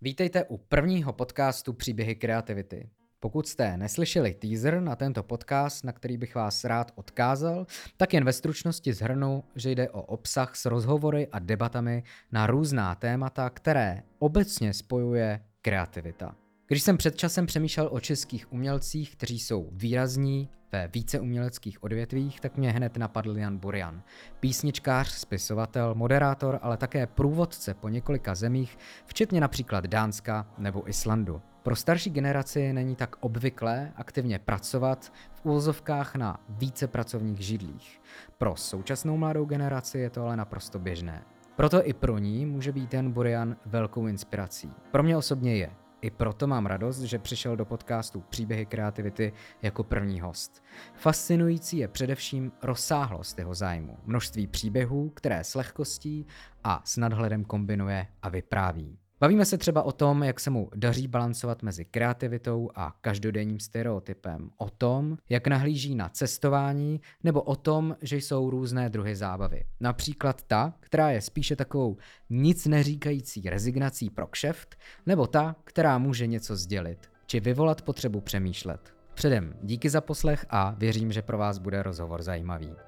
Vítejte u prvního podcastu Příběhy kreativity. Pokud jste neslyšeli teaser na tento podcast, na který bych vás rád odkázal, tak jen ve stručnosti zhrnu, že jde o obsah s rozhovory a debatami na různá témata, které obecně spojuje kreativita. Když jsem před časem přemýšlel o českých umělcích, kteří jsou výrazní ve více uměleckých odvětvích, tak mě hned napadl Jan Burian. Písničkář, spisovatel, moderátor, ale také průvodce po několika zemích, včetně například Dánska nebo Islandu. Pro starší generaci není tak obvyklé aktivně pracovat v úvozovkách na více pracovních židlích. Pro současnou mladou generaci je to ale naprosto běžné. Proto i pro ní může být ten Burian velkou inspirací. Pro mě osobně je. I proto mám radost, že přišel do podcastu Příběhy kreativity jako první host. Fascinující je především rozsáhlost jeho zájmu, množství příběhů, které s lehkostí a s nadhledem kombinuje a vypráví. Bavíme se třeba o tom, jak se mu daří balancovat mezi kreativitou a každodenním stereotypem, o tom, jak nahlíží na cestování, nebo o tom, že jsou různé druhy zábavy. Například ta, která je spíše takovou nic neříkající rezignací pro kšeft, nebo ta, která může něco sdělit, či vyvolat potřebu přemýšlet. Předem díky za poslech a věřím, že pro vás bude rozhovor zajímavý.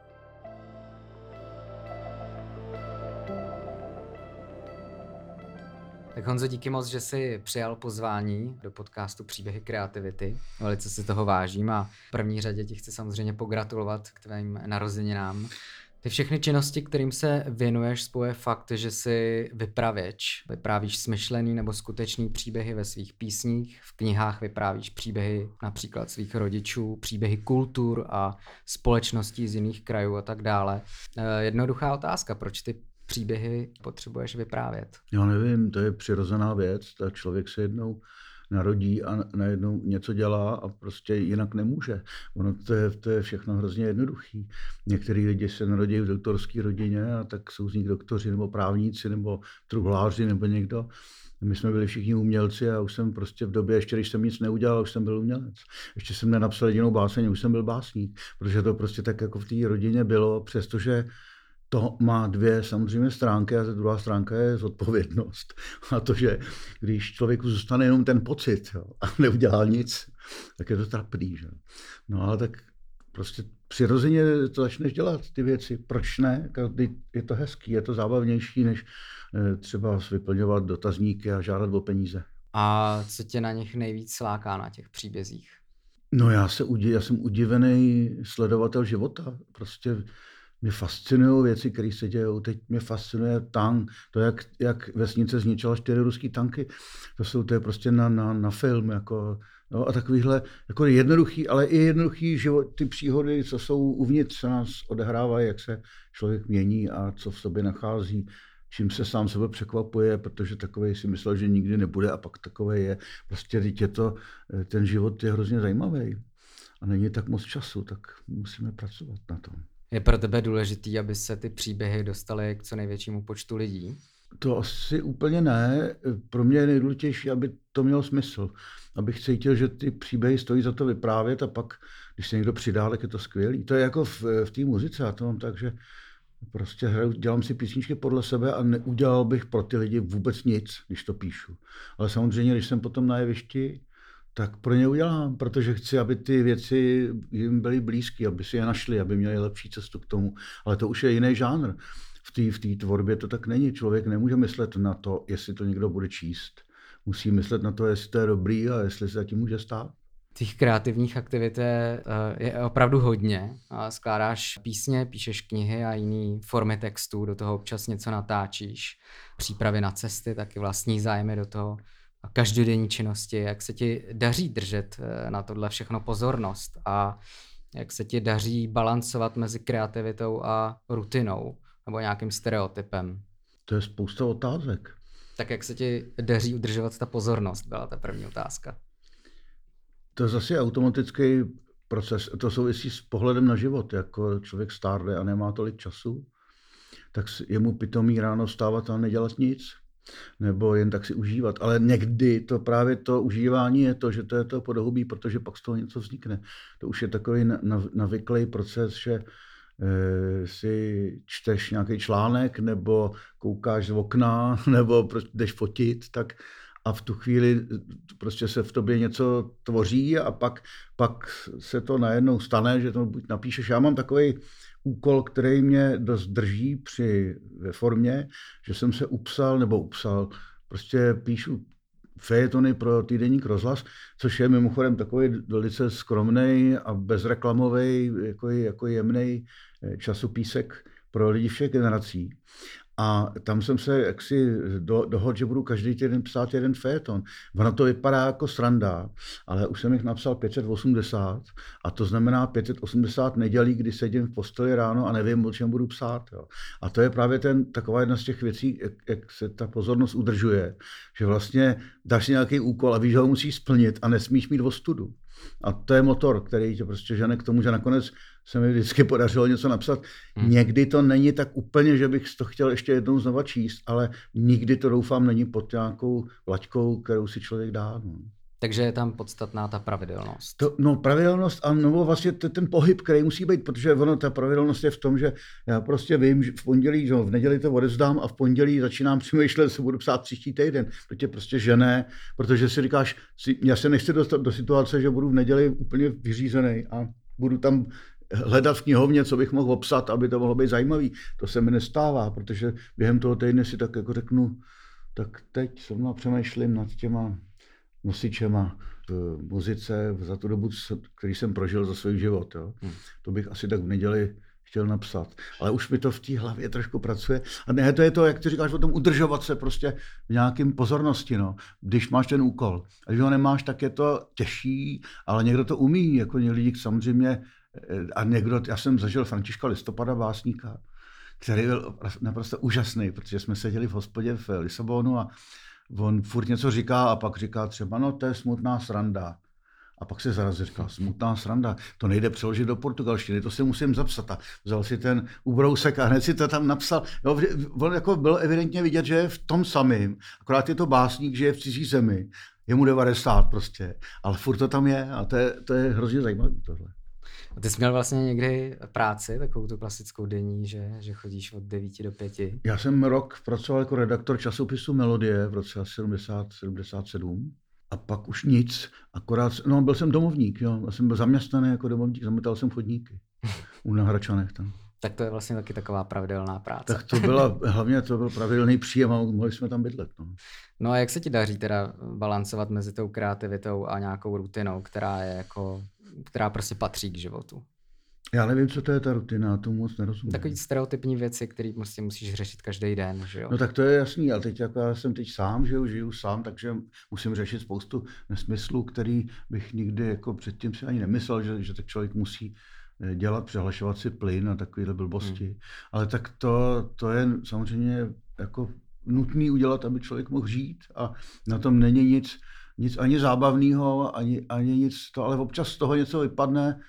Tak Honzo, díky moc, že jsi přijal pozvání do podcastu Příběhy kreativity. Velice si toho vážím a v první řadě ti chci samozřejmě pogratulovat k tvým narozeninám. Ty všechny činnosti, kterým se věnuješ, spoje fakt, že jsi vypravěč. Vyprávíš smyšlený nebo skutečný příběhy ve svých písních, v knihách vyprávíš příběhy například svých rodičů, příběhy kultur a společností z jiných krajů a tak dále. Eh, jednoduchá otázka, proč ty příběhy potřebuješ vyprávět? Já nevím, to je přirozená věc. Tak člověk se jednou narodí a najednou něco dělá a prostě jinak nemůže. Ono to je, to je všechno hrozně jednoduchý. Některý lidi se narodí v doktorské rodině a tak jsou z nich doktoři nebo právníci nebo truhláři nebo někdo. My jsme byli všichni umělci a už jsem prostě v době, ještě když jsem nic neudělal, už jsem byl umělec. Ještě jsem nenapsal jedinou báseň, už jsem byl básník, protože to prostě tak jako v té rodině bylo, přestože to má dvě samozřejmě stránky a ta druhá stránka je zodpovědnost. A to, že když člověku zůstane jenom ten pocit jo, a neudělá nic, tak je to trapný. Že? No ale tak prostě přirozeně to začneš dělat, ty věci. Proč ne? Je to hezký, je to zábavnější, než eh, třeba vyplňovat dotazníky a žádat o peníze. A co tě na nich nejvíc láká na těch příbězích? No já, se, já jsem udivený sledovatel života. Prostě mě fascinují věci, které se dějí. Teď mě fascinuje tank, to, jak, jak vesnice zničila čtyři ruský tanky. To jsou to je prostě na, na, na film. Jako, no, a takovýhle jako jednoduchý, ale i jednoduchý život, ty příhody, co jsou uvnitř, se nás odehrávají, jak se člověk mění a co v sobě nachází čím se sám sebe překvapuje, protože takový si myslel, že nikdy nebude a pak takové je. Prostě teď je to, ten život je hrozně zajímavý a není tak moc času, tak musíme pracovat na tom. Je pro tebe důležitý, aby se ty příběhy dostaly k co největšímu počtu lidí? To asi úplně ne. Pro mě je nejdůležitější, aby to mělo smysl. Abych cítil, že ty příběhy stojí za to vyprávět a pak, když se někdo přidá, tak je to skvělý. To je jako v, v té muzice, já to mám tak, že prostě hraju, dělám si písničky podle sebe a neudělal bych pro ty lidi vůbec nic, když to píšu. Ale samozřejmě, když jsem potom na jevišti, tak pro ně udělám, protože chci, aby ty věci jim byly blízké, aby si je našli, aby měli lepší cestu k tomu. Ale to už je jiný žánr. V té v tvorbě to tak není. Člověk nemůže myslet na to, jestli to někdo bude číst. Musí myslet na to, jestli to je dobrý a jestli se tím může stát. Těch kreativních aktivit je, eh, je opravdu hodně. Skládáš písně, píšeš knihy a jiné formy textů, do toho občas něco natáčíš. Přípravy na cesty, taky vlastní zájmy do toho a každodenní činnosti, jak se ti daří držet eh, na tohle všechno pozornost a jak se ti daří balancovat mezi kreativitou a rutinou nebo nějakým stereotypem? To je spousta otázek. Tak jak se ti daří udržovat ta pozornost, byla ta první otázka. To je zase automatický proces. To souvisí s pohledem na život. Jako člověk stárne a nemá tolik času, tak je mu pitomý ráno vstávat a nedělat nic nebo jen tak si užívat. Ale někdy to právě to užívání je to, že to je to podhoubí, protože pak z toho něco vznikne. To už je takový navyklý proces, že e, si čteš nějaký článek, nebo koukáš z okna, nebo jdeš fotit, tak a v tu chvíli prostě se v tobě něco tvoří a pak, pak se to najednou stane, že to buď napíšeš. Já mám takový úkol, který mě dost drží při, ve formě, že jsem se upsal, nebo upsal, prostě píšu fejetony pro týdenník rozhlas, což je mimochodem takový velice skromný a bezreklamový, jako, jako jemný eh, časopísek pro lidi všech generací. A tam jsem se jaksi do, dohodl, že budu každý týden psát jeden féton. Ono to vypadá jako sranda, ale už jsem jich napsal 580 a to znamená 580 nedělí, kdy sedím v posteli ráno a nevím, o čem budu psát. Jo. A to je právě ten, taková jedna z těch věcí, jak, jak se ta pozornost udržuje, že vlastně dáš nějaký úkol a víš, že ho musíš splnit a nesmíš mít ostudu. A to je motor, který tě prostě žene k tomu, že nakonec se mi vždycky podařilo něco napsat. Hmm. Někdy to není tak úplně, že bych to chtěl ještě jednou znova číst, ale nikdy to doufám není pod nějakou laťkou, kterou si člověk dá. No. Takže je tam podstatná ta pravidelnost. To, no pravidelnost a no vlastně to, ten pohyb, který musí být, protože ono, ta pravidelnost je v tom, že já prostě vím, že v pondělí, že v neděli to odevzdám a v pondělí začínám přemýšlet, co budu psát příští týden. To tě prostě žené, protože si říkáš, já se nechci dostat do situace, že budu v neděli úplně vyřízený a budu tam hledat v knihovně, co bych mohl obsat, aby to mohlo být zajímavý. To se mi nestává, protože během toho týdne si tak jako řeknu, tak teď jsem přemýšlím nad těma nosičema v muzice za tu dobu, který jsem prožil za svůj život. Jo. Hmm. To bych asi tak v neděli chtěl napsat. Ale už mi to v té hlavě trošku pracuje. A ne, to je to, jak ty říkáš o tom, udržovat se prostě v nějakým pozornosti, no. Když máš ten úkol. A když ho nemáš, tak je to těžší, ale někdo to umí, jako lidi samozřejmě a někdo, já jsem zažil Františka Listopada básníka, který byl naprosto úžasný, protože jsme seděli v hospodě v Lisabonu a on furt něco říká a pak říká třeba, no to je smutná sranda. A pak se zarazil, říkal, smutná sranda, to nejde přeložit do portugalštiny, to si musím zapsat. A vzal si ten ubrousek a hned si to tam napsal. No, on jako bylo evidentně vidět, že je v tom samém, akorát je to básník, že je v cizí zemi. Je mu 90 prostě, ale furt to tam je a to je, to je hrozně zajímavé tohle. A ty jsi měl vlastně někdy práci, takovou tu klasickou denní, že, že chodíš od 9 do 5? Já jsem rok pracoval jako redaktor časopisu Melodie v roce 70, 77. A pak už nic, akorát, no byl jsem domovník, jo. Já jsem byl zaměstnaný jako domovník, zametal jsem chodníky u na Hračanech tam. Tak to je vlastně taky taková pravidelná práce. Tak to byla, hlavně to byl pravidelný příjem a mohli jsme tam bydlet. No. no a jak se ti daří teda balancovat mezi tou kreativitou a nějakou rutinou, která je jako která prostě patří k životu. Já nevím, co to je ta rutina, tomu moc nerozumím. Takový stereotypní věci, které prostě musíš řešit každý den, že jo? No tak to je jasný, ale teď jako já jsem teď sám, že jo, žiju sám, takže musím řešit spoustu nesmyslů, který bych nikdy jako předtím si ani nemyslel, že, že tak člověk musí eh, dělat, přehlašovat si plyn a takovéhle blbosti. Hmm. Ale tak to, to je samozřejmě jako nutný udělat, aby člověk mohl žít a na tom není nic, nic ani zábavného, ani, ani nic to, ale občas z toho něco vypadne,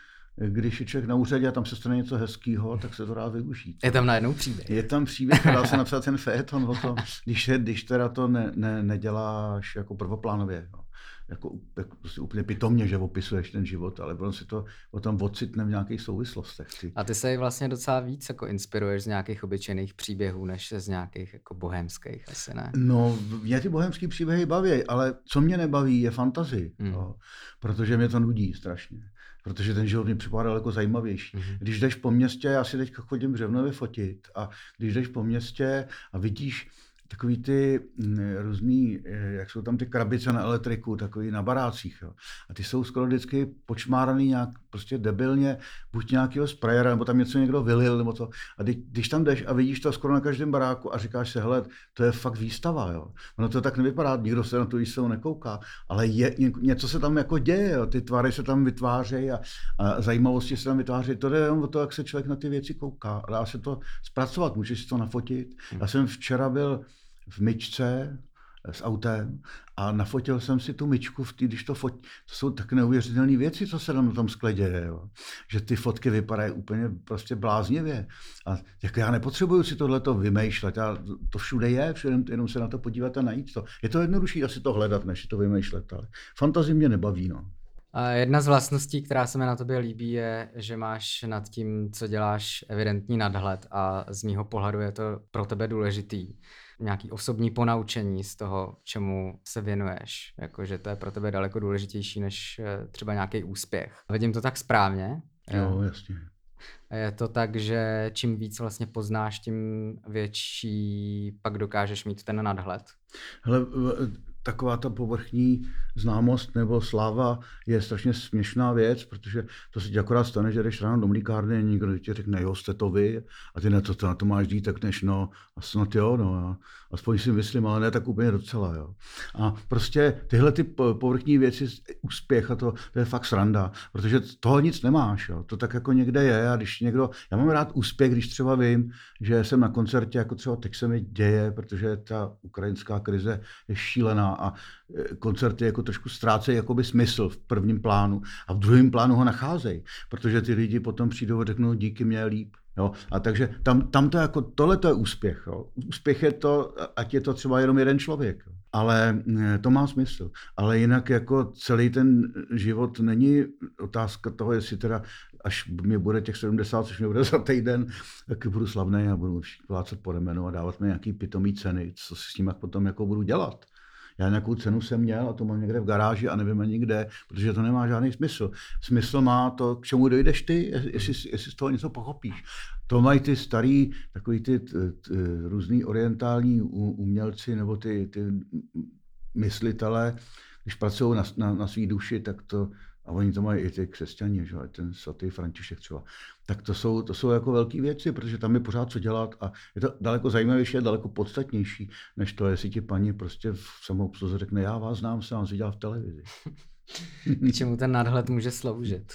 když je člověk na úřadě a tam se stane něco hezkého, tak se to dá využít. Je tam najednou příběh. Je tam příběh, dá se napsat ten féton o tom, když, když teda to ne, ne, neděláš jako prvoplánově. Jo jako, jako prostě úplně pitomně, že opisuješ ten život, ale on si to o tom ocitne v nějakých souvislostech. Ty. A ty se vlastně docela víc jako inspiruješ z nějakých obyčejných příběhů, než z nějakých jako bohemských, asi ne? No, mě ty bohemské příběhy baví, ale co mě nebaví, je fantazie, hmm. no, protože mě to nudí strašně. Protože ten život mi připadal jako zajímavější. hmm Když jdeš po městě, já si teď chodím v Řevnově fotit, a když jdeš po městě a vidíš, takový ty mm, různý, eh, jak jsou tam ty krabice na elektriku, takový na barácích. Jo. A ty jsou skoro vždycky počmáraný nějak prostě debilně, buď nějakého sprayera, nebo tam něco někdo vylil, nebo to. A když, když tam jdeš a vidíš to skoro na každém baráku a říkáš se, hele, to je fakt výstava, jo. Ono to tak nevypadá, nikdo se na tu výstavu nekouká, ale je, něco se tam jako děje, jo. ty tvary se tam vytvářejí a, a zajímavosti se tam vytvářejí. To je jenom o to, jak se člověk na ty věci kouká. Dá se to zpracovat, můžeš si to nafotit. Já jsem včera byl v myčce s autem a nafotil jsem si tu myčku, v tý, když to fotí, to jsou tak neuvěřitelné věci, co se tam na tom skle děje, jo. že ty fotky vypadají úplně prostě bláznivě. A jako já nepotřebuju si tohleto vymýšlet, já, to všude je, všude, jenom se na to podívat a najít to. Je to jednodušší asi to hledat, než si to vymýšlet, ale fantazie mě nebaví. No. Jedna z vlastností, která se mi na tobě líbí, je, že máš nad tím, co děláš, evidentní nadhled a z mýho pohledu je to pro tebe důležitý nějaký osobní ponaučení z toho, čemu se věnuješ. Jakože to je pro tebe daleko důležitější než eh, třeba nějaký úspěch. Vidím to tak správně? Jo, jasně. Je to tak, že čím víc vlastně poznáš, tím větší pak dokážeš mít ten nadhled? Hele, taková ta povrchní známost nebo sláva je strašně směšná věc, protože to se ti akorát stane, že jdeš ráno do mlíkárny a někdo ti řekne, jo, jste to vy, a ty na to, to na to máš dít, tak než no, a snad jo, no, a aspoň si myslím, ale ne tak úplně docela, jo. A prostě tyhle ty povrchní věci, úspěch a to, to je fakt sranda, protože toho nic nemáš, jo. To tak jako někde je a když někdo, já mám rád úspěch, když třeba vím, že jsem na koncertě, jako třeba teď se mi děje, protože ta ukrajinská krize je šílená a e, koncerty jako trošku ztrácejí jakoby smysl v prvním plánu a v druhém plánu ho nacházejí, protože ty lidi potom přijdou a řeknou díky mě líp. Jo? A takže tam, tam to jako, tohle to je úspěch. Jo? Úspěch je to, ať je to třeba jenom jeden člověk. Jo? Ale e, to má smysl. Ale jinak jako celý ten život není otázka toho, jestli teda až mě bude těch 70, což mě bude za týden, tak budu slavný a budu plácat po a dávat mi nějaký pitomý ceny, co si s tím potom jako budu dělat. Já nějakou cenu jsem měl a to mám někde v garáži a nevím ani kde, protože to nemá žádný smysl. Smysl má to, k čemu dojdeš ty, jestli, jestli z toho něco pochopíš. To mají ty starý, takový ty různý orientální umělci nebo ty, ty myslitele, když pracují na, na, na svý duši, tak to a oni to mají i ty křesťané, že ten svatý František třeba. Tak to jsou, to jsou jako velké věci, protože tam je pořád co dělat a je to daleko zajímavější a daleko podstatnější, než to, jestli ti paní prostě v samoobsluze řekne, já vás znám, jsem vás viděl v televizi. K čemu ten nadhled může sloužit?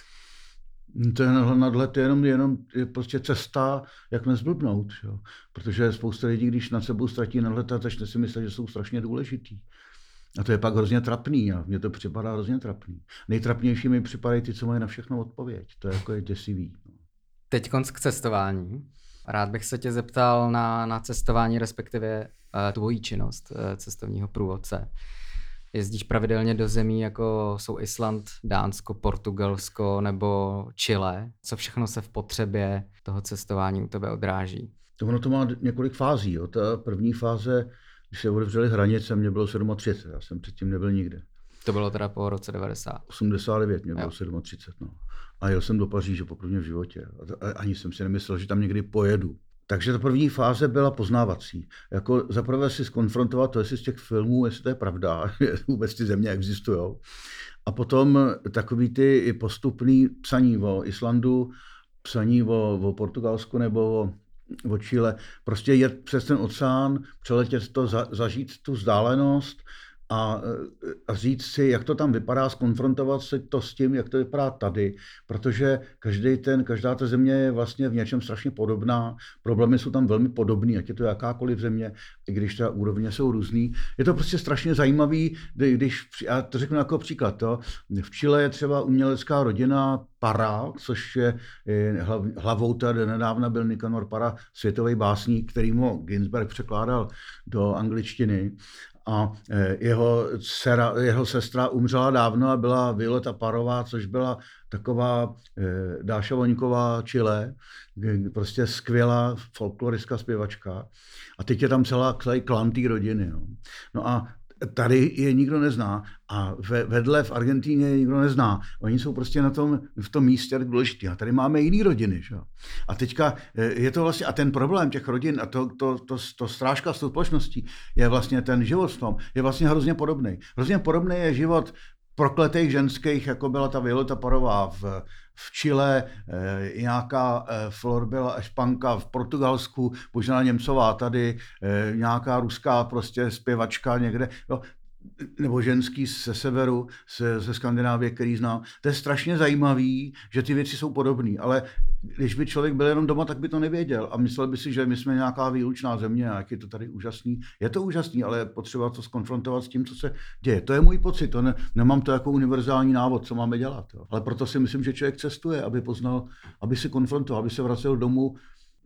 Ten nadhled je jenom, jenom je prostě cesta, jak nezblbnout. Jo? Protože spousta lidí, když nad sebou ztratí nadhled, začne si myslet, že jsou strašně důležitý. A to je pak hrozně trapný a mně to připadá hrozně trapný. Nejtrapnější mi připadají ty, co mají na všechno odpověď. To je jako je děsivý. No. Teď konc k cestování. Rád bych se tě zeptal na, na cestování, respektive uh, tvojí činnost uh, cestovního průvodce. Jezdíš pravidelně do zemí, jako jsou Island, Dánsko, Portugalsko nebo Chile. Co všechno se v potřebě toho cestování u tebe odráží? To ono to má několik fází. Jo. Ta první fáze když se otevřely hranice, mě bylo 37, já jsem předtím nebyl nikde. To bylo teda po roce 90. 89 mě bylo jo. 37, no. A jel jsem do Paříže poprvé v životě. A ani jsem si nemyslel, že tam někdy pojedu. Takže ta první fáze byla poznávací. Jako zaprvé si skonfrontovat to, jestli z těch filmů, jestli to je pravda, že vůbec ty země existují. A potom takový ty postupný psaní o Islandu, psaní o, o Portugalsku nebo o od Chile, prostě jet přes ten oceán, přeletět to, za, zažít tu vzdálenost a, a říct si, jak to tam vypadá, skonfrontovat se to s tím, jak to vypadá tady, protože každý ten, každá ta země je vlastně v něčem strašně podobná, problémy jsou tam velmi podobné, ať je to jakákoliv země, i když ta úrovně jsou různý. Je to prostě strašně zajímavý, když, já to řeknu jako příklad, to, v Chile je třeba umělecká rodina Para, což je hlavou tady nedávna byl Nikanor Para, světový básník, který mu Ginsberg překládal do angličtiny a e, jeho, dcera, jeho sestra umřela dávno a byla Violeta Parová, což byla taková e, Dáša Voňková Chile, prostě skvělá folkloristka zpěvačka. A teď je tam celá celý klan té rodiny. No. no a tady je nikdo nezná a vedle v Argentíně je nikdo nezná. Oni jsou prostě na tom, v tom místě důležitý. A tady máme jiný rodiny. Že? A teďka eh, je to vlastně, a ten problém těch rodin a to, to, to, to strážka s tou společností je vlastně ten život v tom, je vlastně hrozně podobný. Hrozně podobný je život prokletých ženských, jako byla ta Violeta Parová v, v Chile, e, nějaká e, Florbela Španka v Portugalsku, Božena Němcová tady, e, nějaká ruská prostě zpěvačka někde. Jo, nebo ženský ze severu, ze, ze Skandinávie, který znám. To je strašně zajímavý, že ty věci jsou podobné, ale když by člověk byl jenom doma, tak by to nevěděl a myslel by si, že my jsme nějaká výlučná země a jak je to tady úžasný. Je to úžasný, ale potřeba to skonfrontovat s tím, co se děje. To je můj pocit, to ne, nemám to jako univerzální návod, co máme dělat. Jo. Ale proto si myslím, že člověk cestuje, aby poznal, aby si konfrontoval, aby se vracel domů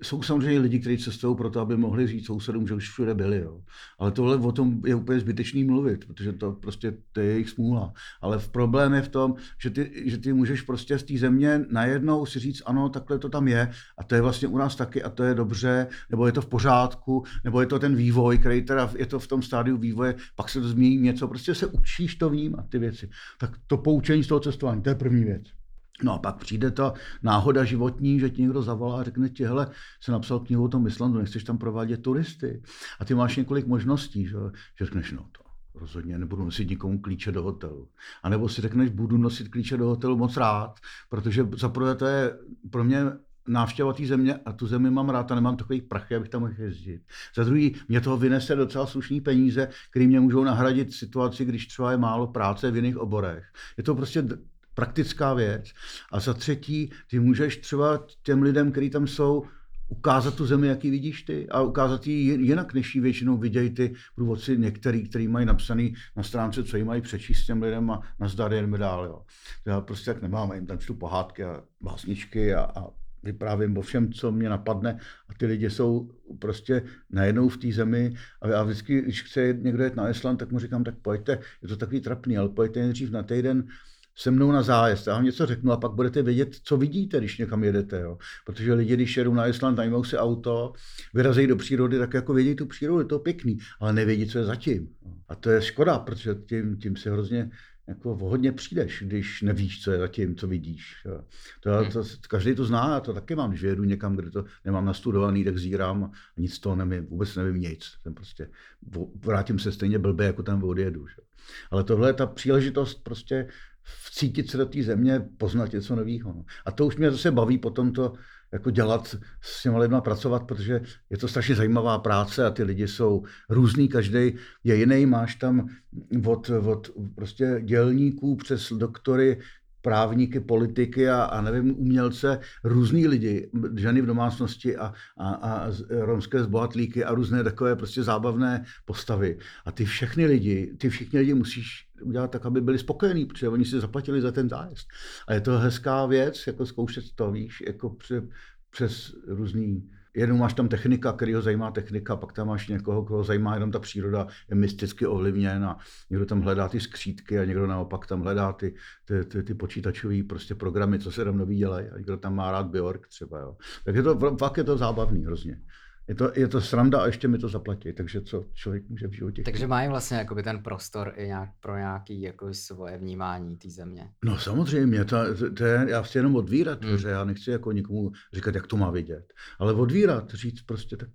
jsou samozřejmě lidi, kteří cestují pro to, aby mohli říct sousedům, že už všude byli. Jo. Ale tohle o tom je úplně zbytečný mluvit, protože to prostě to je jejich smůla. Ale v problém je v tom, že ty, že ty můžeš prostě z té země najednou si říct, ano, takhle to tam je a to je vlastně u nás taky a to je dobře, nebo je to v pořádku, nebo je to ten vývoj, který teda je to v tom stádiu vývoje, pak se to změní něco, prostě se učíš to vnímat, ty věci. Tak to poučení z toho cestování, to je první věc. No a pak přijde ta náhoda životní, že ti někdo zavolá a řekne ti, hele, se napsal knihu o tom Islandu, nechceš tam provádět turisty. A ty máš několik možností, že, že řekneš, no to rozhodně nebudu nosit nikomu klíče do hotelu. A nebo si řekneš, budu nosit klíče do hotelu moc rád, protože za prvé to je pro mě návštěva té země a tu zemi mám rád a nemám takový prachy, abych tam mohl jezdit. Za druhý, mě toho vynese docela slušný peníze, které mě můžou nahradit situaci, když třeba je málo práce v jiných oborech. Je to prostě praktická věc. A za třetí, ty můžeš třeba těm lidem, kteří tam jsou, ukázat tu zemi, jaký vidíš ty a ukázat ji jinak, než ji většinou vidějí ty průvodci některý, který mají napsaný na stránce, co jim mají přečíst těm lidem a nazdar jen dál. Jo. To já prostě tak nemám, jim tam čtu pohádky a básničky a, a vyprávím o všem, co mě napadne a ty lidi jsou prostě najednou v té zemi a já vždycky, když chce někdo jet na Island, tak mu říkám, tak pojďte, je to takový trapný, ale pojďte nejdřív na týden se mnou na zájezd. Já vám něco řeknu a pak budete vědět, co vidíte, když někam jedete. Jo. Protože lidi, když jedou na Island, najmou si auto, vyrazejí do přírody, tak jako vědí tu přírodu, je to pěkný, ale nevědí, co je zatím. A to je škoda, protože tím, tím si hrozně jako hodně přijdeš, když nevíš, co je zatím, co vidíš. To, to, každý to zná, já to taky mám, když jedu někam, kde to nemám nastudovaný, tak zírám a nic z toho nevím, vůbec nevím nic. Jsem prostě, vrátím se stejně blbě, jako tam odjedu. Že. Ale tohle je ta příležitost prostě vcítit se do té země, poznat něco nového. No. A to už mě zase baví potom to jako dělat s těma lidma pracovat, protože je to strašně zajímavá práce a ty lidi jsou různý, každý je jiný, máš tam od, od prostě dělníků přes doktory, právníky, politiky a, a nevím, umělce, různý lidi, ženy v domácnosti a, a, a romské zbohatlíky a různé takové prostě zábavné postavy. A ty všechny lidi, ty všichni lidi musíš udělat tak, aby byli spokojení, protože oni si zaplatili za ten zájezd. A je to hezká věc, jako zkoušet to, víš, jako přes, přes různý Jenom máš tam technika, který ho zajímá technika, pak tam máš někoho, koho zajímá jenom ta příroda, je mysticky ovlivněn a někdo tam hledá ty skřítky a někdo naopak tam hledá ty, ty, ty, ty počítačové prostě programy, co se tam nový dělají a někdo tam má rád Bjork třeba. Jo. Tak je to, fakt je to zábavný hrozně je to, je to sranda a ještě mi to zaplatí, takže co člověk může v životě. Takže mají vlastně jakoby ten prostor i nějak pro nějaký jako svoje vnímání té země. No samozřejmě, to, to, je, já chci jenom odvírat, hmm. protože já nechci jako nikomu říkat, jak to má vidět, ale odvírat, říct prostě tak,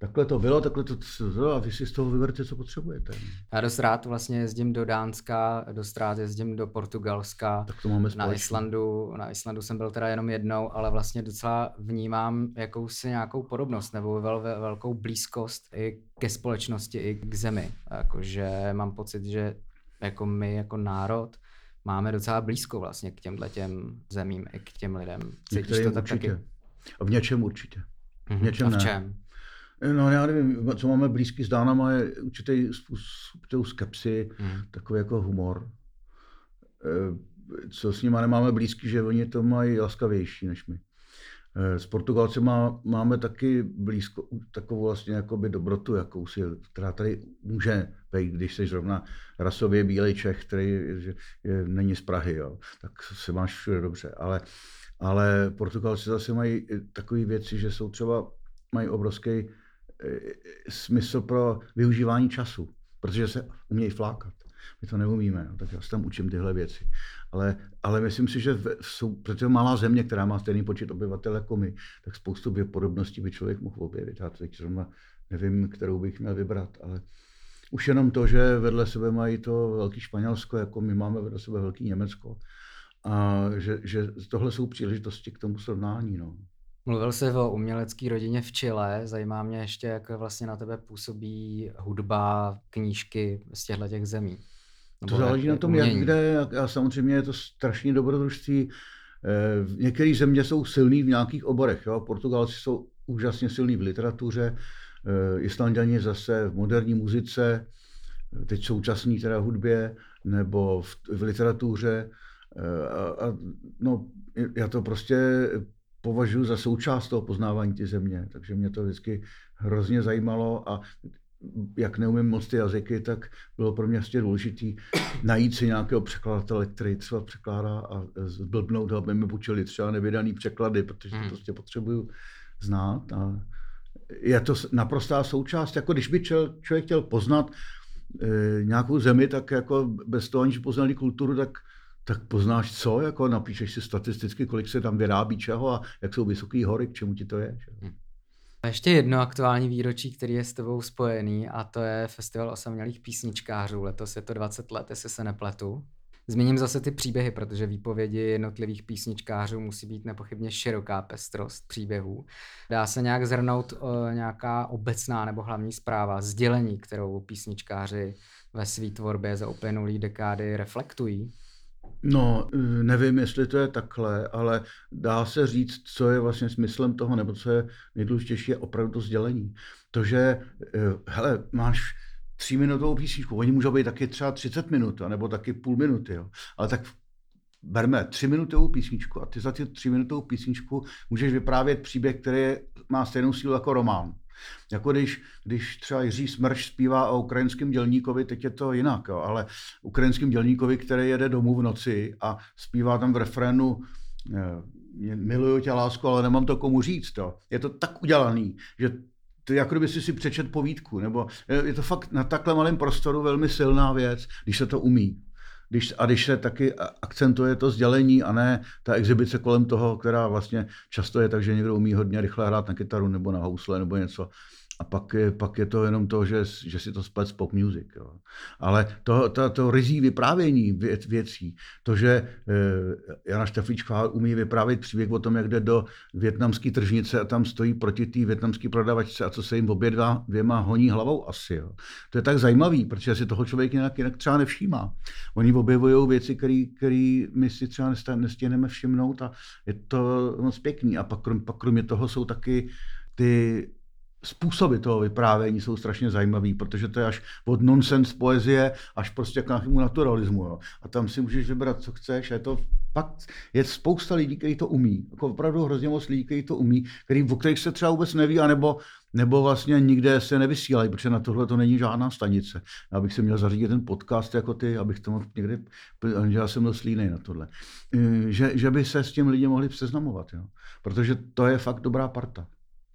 takhle to bylo, takhle to bylo a vy si z toho vyberte, co potřebujete. Já dost rád vlastně jezdím do Dánska, dost rád jezdím do Portugalska, tak to máme na Islandu, na Islandu jsem byl teda jenom jednou, ale vlastně docela vnímám jakousi nějakou podobnost nebo vel, velkou blízkost i ke společnosti, i k zemi. Jakože mám pocit, že jako my jako národ máme docela blízko vlastně k těmhle těm zemím i k těm lidem. Cítíš to tak určitě. taky? A v něčem určitě. V mhm. něčem A v čem? Ne. No já nevím, co máme blízký s Dánama je určitý určitou skepsi, mm. takový jako humor. Eh, co s nimi nemáme blízký, že oni to mají laskavější než my. Eh, s Portugalci má, máme taky blízko takovou vlastně jakoby dobrotu jakousi, která tady může být, když jsi zrovna rasově bílej Čech, který je, je, není z Prahy, jo, tak se máš všude dobře. Ale, ale Portugalci zase mají takové věci, že jsou třeba, mají obrovský smysl pro využívání času, protože se umějí flákat. My to neumíme, no, tak já se tam učím tyhle věci. Ale, ale myslím si, že jsou, protože malá země, která má stejný počet obyvatel jako my, tak spoustu podobností by člověk mohl objevit. Já teď zrovna nevím, kterou bych měl vybrat, ale už jenom to, že vedle sebe mají to velký Španělsko, jako my máme vedle sebe velký Německo, a že, že tohle jsou příležitosti k tomu srovnání. No. Mluvil jsi o umělecké rodině v Chile, zajímá mě ještě, jak vlastně na tebe působí hudba, knížky z těchto těch zemí. Nebo to záleží na tom, umění. jak kde, a samozřejmě je to strašně dobrodružství. Eh, některé země jsou silný v nějakých oborech. Jo? Portugalci jsou úžasně silní v literatuře, eh, Islandiani zase v moderní muzice, teď současný teda hudbě, nebo v, v literatuře. Eh, a, a, no, já to prostě považuji za součást toho poznávání ty země, takže mě to vždycky hrozně zajímalo a jak neumím moc ty jazyky, tak bylo pro mě vlastně důležité najít si nějakého překladatele, který třeba překládá a zblbnout ho, aby mi učili třeba nevydaný překlady, protože to hmm. prostě potřebuju znát. A je to naprostá součást, jako když by člověk chtěl poznat e, nějakou zemi, tak jako bez toho, aniž poznali kulturu, tak tak poznáš co, jako napíšeš si statisticky, kolik se tam vyrábí čeho a jak jsou vysoké hory, k čemu ti to je. Že? Hmm. Ještě jedno aktuální výročí, který je s tebou spojený a to je Festival osamělých písničkářů. Letos je to 20 let, jestli se nepletu. Zmíním zase ty příběhy, protože výpovědi jednotlivých písničkářů musí být nepochybně široká pestrost příběhů. Dá se nějak zhrnout o, nějaká obecná nebo hlavní zpráva, sdělení, kterou písničkáři ve své tvorbě za uplynulý dekády reflektují? No, nevím, jestli to je takhle, ale dá se říct, co je vlastně smyslem toho, nebo co je nejdůležitější, je opravdu to sdělení. To, že, eh, hele, máš tříminutovou písničku, oni můžou být taky třeba 30 minut, nebo taky půl minuty, jo. ale tak berme třiminutovou písničku a ty za ty tříminutovou písničku můžeš vyprávět příběh, který má stejnou sílu jako román. Jako když, když třeba Jiří Smrš zpívá o ukrajinském dělníkovi, teď je to jinak, jo, ale ukrajinském dělníkovi, který jede domů v noci a zpívá tam v refrénu eh, miluju tě lásku, ale nemám to komu říct. To. Je to tak udělaný, že to jako kdyby si si přečet povídku, nebo je to fakt na takhle malém prostoru velmi silná věc, když se to umí. Když, a když se taky akcentuje to sdělení a ne ta exibice kolem toho, která vlastně často je tak, že někdo umí hodně rychle hrát na kytaru nebo na housle nebo něco a pak je, pak je to jenom to, že, že si to splet s pop music. Jo. Ale to, to, to rizí vyprávění věc, věcí, to, že e, Jana Štefličková umí vyprávět příběh o tom, jak jde do větnamské tržnice a tam stojí proti té větnamské prodavačce a co se jim obě dva, dvěma honí hlavou asi. Jo. To je tak zajímavý, protože si toho člověk jinak, jinak třeba nevšímá. Oni objevují věci, které my si třeba nestihneme všimnout a je to moc pěkný. A pak, pak kromě toho jsou taky ty způsoby toho vyprávění jsou strašně zajímavý, protože to je až od nonsense poezie až prostě k nějakému naturalismu. Jo. A tam si můžeš vybrat, co chceš. A je to fakt, je spousta lidí, kteří to umí. Jako opravdu hrozně moc lidí, kteří to umí, který, o kterých se třeba vůbec neví, anebo, nebo vlastně nikde se nevysílají, protože na tohle to není žádná stanice. Já bych si měl zařídit ten podcast jako ty, abych to mohl někdy, že já jsem slínej na tohle. Že, že by se s tím lidi mohli seznamovat, jo. protože to je fakt dobrá parta.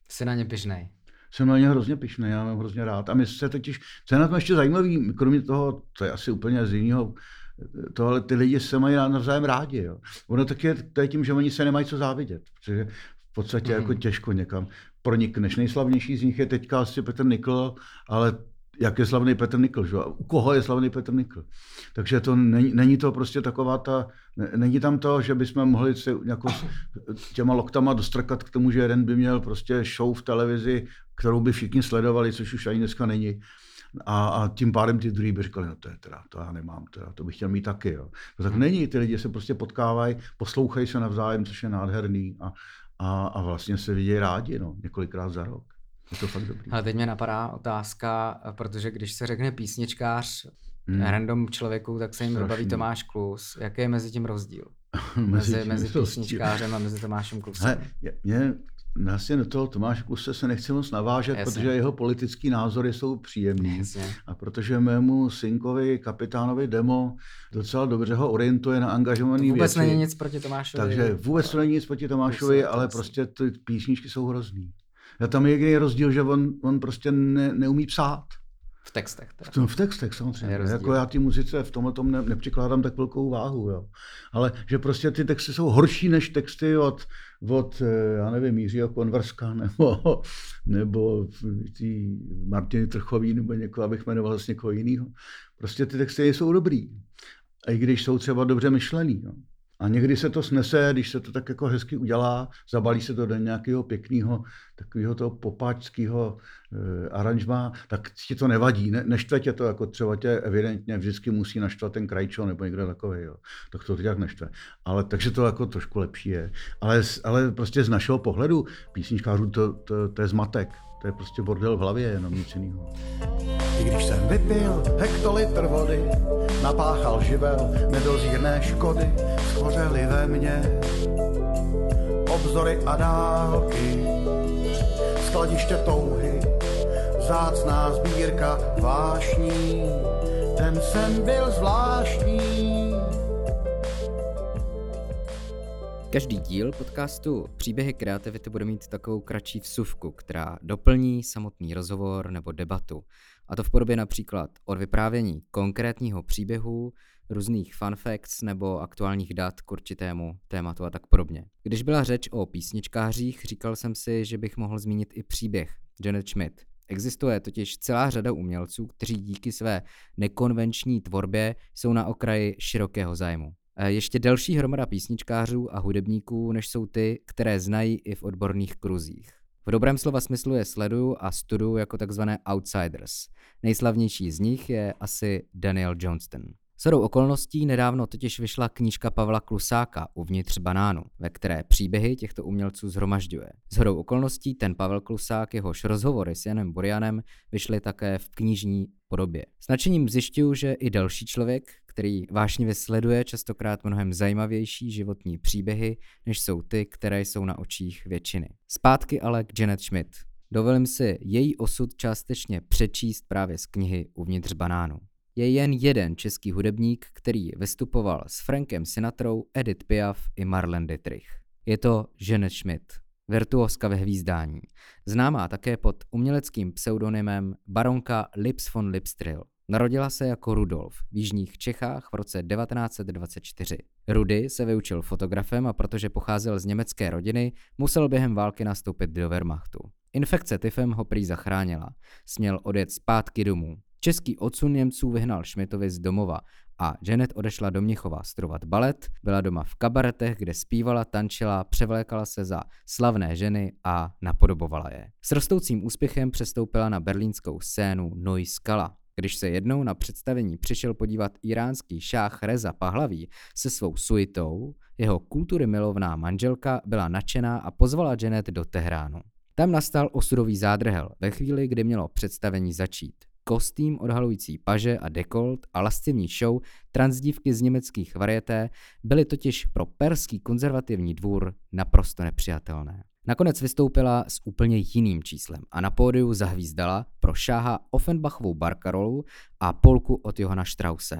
Jsi na ně běžnej jsem na ně hrozně pišný, já mám hrozně rád. A my se totiž, co je na tom ještě zajímavý, kromě toho, to je asi úplně z jiného, tohle ty lidi se mají navzájem rádi. Jo. Ono tak je, to je tím, že oni se nemají co závidět, protože v podstatě mm. jako těžko někam pronikneš. Nejslavnější z nich je teďka asi Petr Nikl, ale jak je slavný Petr Nikl, že? u koho je slavný Petr Nikl. Takže to není, není to prostě taková ta, není tam to, že bychom mohli se jako těma loktama dostrkat k tomu, že jeden by měl prostě show v televizi, kterou by všichni sledovali, což už ani dneska není. A, a tím pádem ty druhý by říkali, no to je teda, to já nemám, teda, to bych chtěl mít taky. Jo. No tak není, ty lidi se prostě potkávají, poslouchají se navzájem, což je nádherný a, a, a vlastně se vidějí rádi, no, několikrát za rok. Je to fakt dobrý. Ale teď mě napadá otázka, protože když se řekne písničkář hmm. random člověku, tak se jim vybaví Tomáš Klus. Jaký je mezi tím rozdíl? mezi, mezi, mezi písničkářem a mezi Tomášem Klusem? Hele, mě, Vlastně do toho Tomáše Kluse se nechci moc navážet, Jasně. protože jeho politický názory jsou příjemný. Jasně. A protože mému synkovi, kapitánovi Demo, docela dobře ho orientuje na angažovaný vůbec věci. není nic proti Tomášovi. Takže vůbec to není nic proti Tomášovi, ale prostě ty písničky jsou hrozný. A tam je jediný rozdíl, že on, on prostě ne, neumí psát. V textech. Teda. V, v textech samozřejmě. Jako já ty muzice v tomhle tom ne, nepřikládám tak velkou váhu. Jo. Ale že prostě ty texty jsou horší než texty od, od eh, já nevím, Jiřího Konverska nebo, nebo tý Martiny Trchový nebo někoho, abych jmenoval zase někoho jiného. Prostě ty texty jsou dobrý. A i když jsou třeba dobře myšlený. Jo. A někdy se to snese, když se to tak jako hezky udělá, zabalí se to do nějakého pěkného, takového toho popáčského e, aranžma, tak ti to nevadí. Ne, neštve tě to, jako třeba tě evidentně vždycky musí naštvat ten krajčo nebo někdo takový. Jo. Tak to tak neštve. Ale takže to jako trošku lepší je. Ale, ale prostě z našeho pohledu písničkářů to, to, to je zmatek. To je prostě bordel v hlavě, jenom nic jiného. Když jsem vypil hektolitr vody, napáchal živel nedozírné škody, schořely ve mně. obzory a dálky, skladiště touhy, zácná sbírka vášní, ten sen byl zvláštní. Každý díl podcastu Příběhy kreativity bude mít takovou kratší vsuvku, která doplní samotný rozhovor nebo debatu. A to v podobě například od vyprávění konkrétního příběhu, různých fun facts nebo aktuálních dat k určitému tématu a tak podobně. Když byla řeč o písničkářích, říkal jsem si, že bych mohl zmínit i příběh Janet Schmidt. Existuje totiž celá řada umělců, kteří díky své nekonvenční tvorbě jsou na okraji širokého zájmu. Ještě delší hromada písničkářů a hudebníků, než jsou ty, které znají i v odborných kruzích. V dobrém slova smyslu je sleduju a studuju jako takzvané outsiders. Nejslavnější z nich je asi Daniel Johnston. Shodou okolností nedávno totiž vyšla knížka Pavla Klusáka Uvnitř banánu, ve které příběhy těchto umělců zhromažďuje. Shodou okolností ten Pavel Klusák, jehož rozhovory s Janem Burianem vyšly také v knižní podobě. S nadšením zjišťuju, že i další člověk, který vášnivě sleduje častokrát mnohem zajímavější životní příběhy, než jsou ty, které jsou na očích většiny. Zpátky ale k Janet Schmidt. Dovolím si její osud částečně přečíst právě z knihy Uvnitř banánu je jen jeden český hudebník, který vystupoval s Frankem Sinatrou, Edith Piaf i Marlene Dietrich. Je to Janet Schmidt, virtuoska ve hvízdání, známá také pod uměleckým pseudonymem baronka Lips von Lipstrill. Narodila se jako Rudolf v jižních Čechách v roce 1924. Rudy se vyučil fotografem a protože pocházel z německé rodiny, musel během války nastoupit do Wehrmachtu. Infekce tyfem ho prý zachránila. Směl odjet zpátky domů. Český odsun Němců vyhnal Šmitovi z domova a Janet odešla do Měchova studovat balet, byla doma v kabaretech, kde zpívala, tančila, převlékala se za slavné ženy a napodobovala je. S rostoucím úspěchem přestoupila na berlínskou scénu Noi Skala. Když se jednou na představení přišel podívat iránský šách Reza Pahlaví se svou suitou, jeho kultury milovná manželka byla nadšená a pozvala Janet do Tehránu. Tam nastal osudový zádrhel ve chvíli, kdy mělo představení začít kostým odhalující paže a dekolt a lascivní show transdívky z německých varieté byly totiž pro perský konzervativní dvůr naprosto nepřijatelné. Nakonec vystoupila s úplně jiným číslem a na pódiu zahvízdala pro šáha Offenbachovou barkarolu a polku od Johana Strause.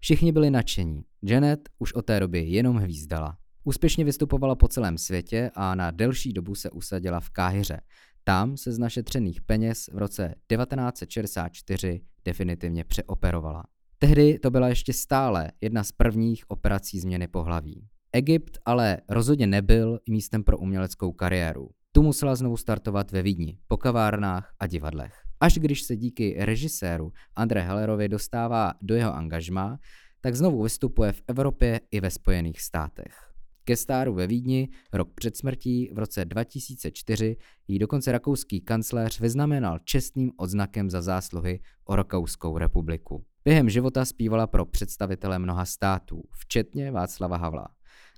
Všichni byli nadšení. Janet už od té doby jenom hvízdala. Úspěšně vystupovala po celém světě a na delší dobu se usadila v Káhyře, tam se z našetřených peněz v roce 1964 definitivně přeoperovala. Tehdy to byla ještě stále jedna z prvních operací změny pohlaví. Egypt ale rozhodně nebyl místem pro uměleckou kariéru. Tu musela znovu startovat ve Vídni, po kavárnách a divadlech. Až když se díky režiséru André Hellerovi dostává do jeho angažma, tak znovu vystupuje v Evropě i ve Spojených státech. Ke stáru ve Vídni rok před smrtí v roce 2004 jí dokonce rakouský kancléř vyznamenal čestným odznakem za zásluhy o Rakouskou republiku. Během života zpívala pro představitele mnoha států, včetně Václava Havla.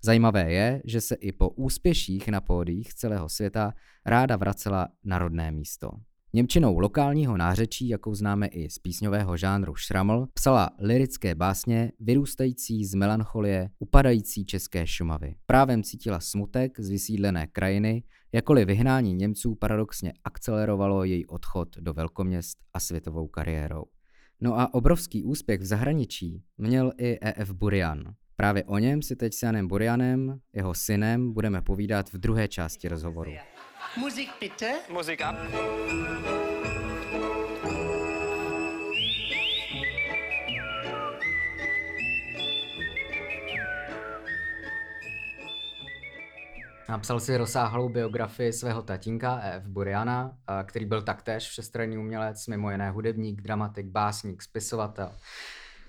Zajímavé je, že se i po úspěších na pódiích celého světa ráda vracela na rodné místo. Němčinou lokálního nářečí, jakou známe i z písňového žánru šraml, psala lirické básně vyrůstající z melancholie upadající české Šumavy. Právem cítila smutek z vysídlené krajiny, jakoliv vyhnání Němců paradoxně akcelerovalo její odchod do velkoměst a světovou kariérou. No a obrovský úspěch v zahraničí měl i E.F. Burian. Právě o něm si teď s Janem Burianem, jeho synem, budeme povídat v druhé části rozhovoru. Musik bitte. Musik ab. Napsal si rozsáhlou biografii svého tatínka E.F. Buriana, který byl taktéž všestranný umělec, mimo jiné hudebník, dramatik, básník, spisovatel.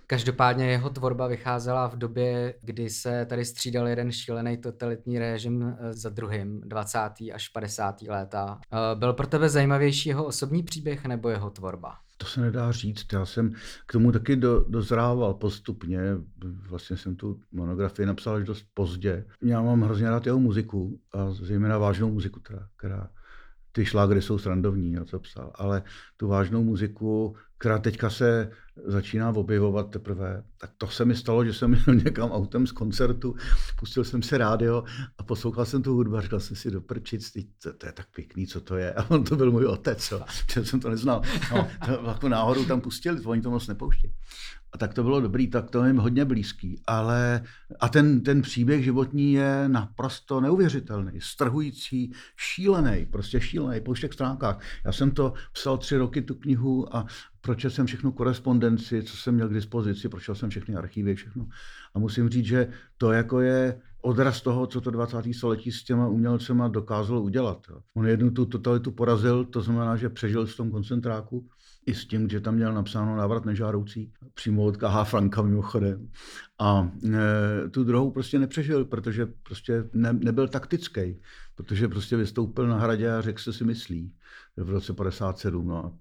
Každopádně jeho tvorba vycházela v době, kdy se tady střídal jeden šílený totalitní režim eh, za druhým, 20. až 50. léta. Eh, byl pro tebe zajímavější jeho osobní příběh nebo jeho tvorba? To se nedá říct. Já jsem k tomu taky do, dozrával postupně. Vlastně jsem tu monografii napsal až dost pozdě. Já mám hrozně rád jeho muziku a zejména vážnou muziku, která, která ty šlágry jsou srandovní, co psal, ale tu vážnou muziku, která teďka se začíná objevovat teprve. Tak to se mi stalo, že jsem jel někam autem z koncertu, pustil jsem si rádio a poslouchal jsem tu hudbu a říkal jsem si do prčic, to, to, je tak pěkný, co to je. A on to byl můj otec, jo. jsem to neznal. No, to, jako náhodou tam pustili, oni to moc nepouští. A tak to bylo dobrý, tak to je hodně blízký. Ale a ten, ten příběh životní je naprosto neuvěřitelný, strhující, šílený, prostě šílený po všech stránkách. Já jsem to psal tři roky, tu knihu a pročel jsem všechnu korespondenci, co jsem měl k dispozici, pročel jsem všechny archívy, všechno. A musím říct, že to jako je odraz toho, co to 20. století s těma umělcema dokázalo udělat. On jednu tu totalitu porazil, to znamená, že přežil v tom koncentráku, i s tím, že tam měl napsáno návrat nežádoucí, přímo od K.H. Franka mimochodem. A e, tu druhou prostě nepřežil, protože prostě ne, nebyl taktický, protože prostě vystoupil na hradě a řekl, se si myslí v roce 57. No a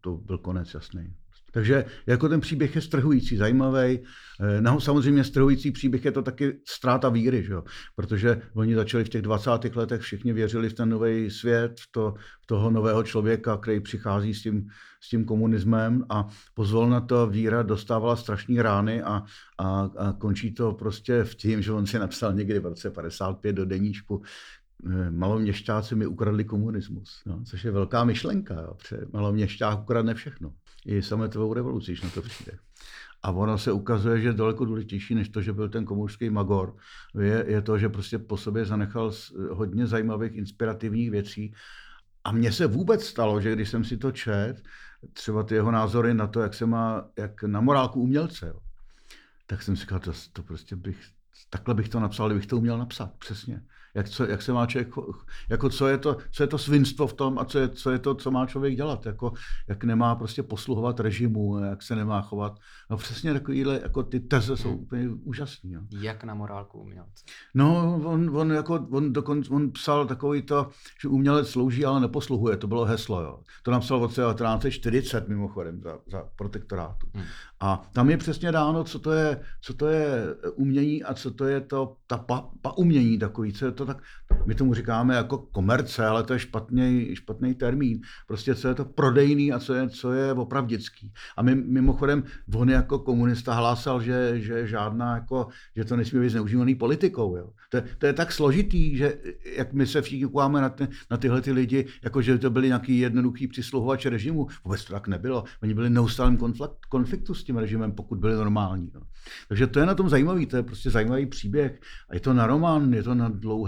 to byl konec jasný. Takže jako ten příběh je strhující, zajímavý. Eh, no, samozřejmě strhující příběh je to taky ztráta víry, že jo? protože oni začali v těch 20. letech, všichni věřili v ten nový svět, v, to, v toho nového člověka, který přichází s tím, s tím komunismem a pozvolna to víra dostávala strašné rány a, a, a končí to prostě v tím, že on si napsal někdy v roce 55 do deníčku, maloměšťáci mi ukradli komunismus, no, což je velká myšlenka. Jo, maloměšťák ukradne všechno. I sametovou revoluci, když na to přijde. A ono se ukazuje, že daleko důležitější, než to, že byl ten komunistický magor, je, je to, že prostě po sobě zanechal hodně zajímavých, inspirativních věcí. A mně se vůbec stalo, že když jsem si to čet, třeba ty jeho názory na to, jak se má, jak na morálku umělce, jo, tak jsem si říkal, to, to prostě bych, takhle bych to napsal, kdybych to uměl napsat, přesně jak, co, jak se má člověk, jako co je, to, co je to svinstvo v tom a co je, co je to, co má člověk dělat, jako, jak nemá prostě posluhovat režimu, jak se nemá chovat. No přesně takovýhle, jako ty teze jsou hmm. úplně úžasné. No. Jak na morálku umělce? No, on, on, jako, on, dokonce, on psal takový to, že umělec slouží, ale neposluhuje, to bylo heslo. Jo. To napsal v roce 1940 mimochodem za, za protektorátu. Hmm. A tam je přesně dáno, co to je, co to je umění a co to je to, ta pa, pa umění takový, co je to tak, my tomu říkáme jako komerce, ale to je špatný, špatný termín. Prostě co je to prodejný a co je, co je opravdický. A my, mimochodem, on jako komunista hlásal, že, že žádná, jako, že to nesmí být zneužívaný politikou. Jo. To, to, je tak složitý, že jak my se všichni koukáme na, ty, na tyhle ty lidi, jako že to byli nějaký jednoduchý přisluhovač režimu. Vůbec to tak nebylo. Oni byli neustálým konflikt, konfliktu s tím režimem, pokud byli normální. Jo. Takže to je na tom zajímavý, to je prostě zajímavý příběh. A je to na román, je to na dlouhý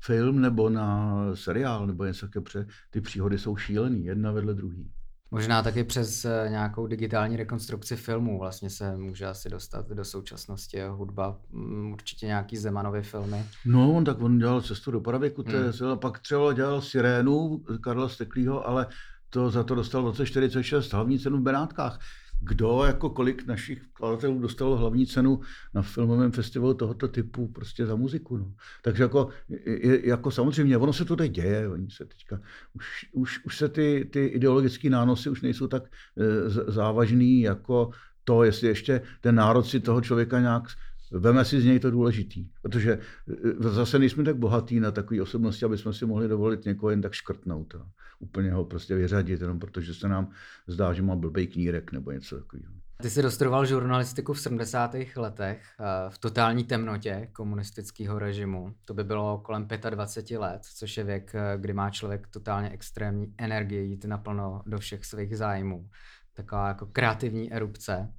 film nebo na seriál nebo něco také, ty příhody jsou šílený, jedna vedle druhý. Možná taky přes eh, nějakou digitální rekonstrukci filmů vlastně se může asi dostat do současnosti hudba, mm, určitě nějaký Zemanovy filmy. No, on tak on dělal cestu do pravěku, hmm. pak třeba dělal Sirénu Karla Steklýho, ale to za to dostal v roce 46 hlavní cenu v Benátkách kdo, jako kolik našich kladatelů dostalo hlavní cenu na filmovém festivalu tohoto typu prostě za muziku. No. Takže jako, je, jako samozřejmě, ono se to teď děje, oni se teďka, už, už, už se ty, ty ideologické nánosy už nejsou tak e, závažný jako to, jestli ještě ten národ si toho člověka nějak Veme si z něj to důležitý, protože e, zase nejsme tak bohatí na takové osobnosti, aby jsme si mohli dovolit někoho jen tak škrtnout. A úplně ho prostě vyřadit, jenom protože se nám zdá, že má blbý knírek nebo něco takového. Ty jsi dostudoval žurnalistiku v 70. letech v totální temnotě komunistického režimu. To by bylo kolem 25 let, což je věk, kdy má člověk totálně extrémní energii jít naplno do všech svých zájmů. Taková jako kreativní erupce.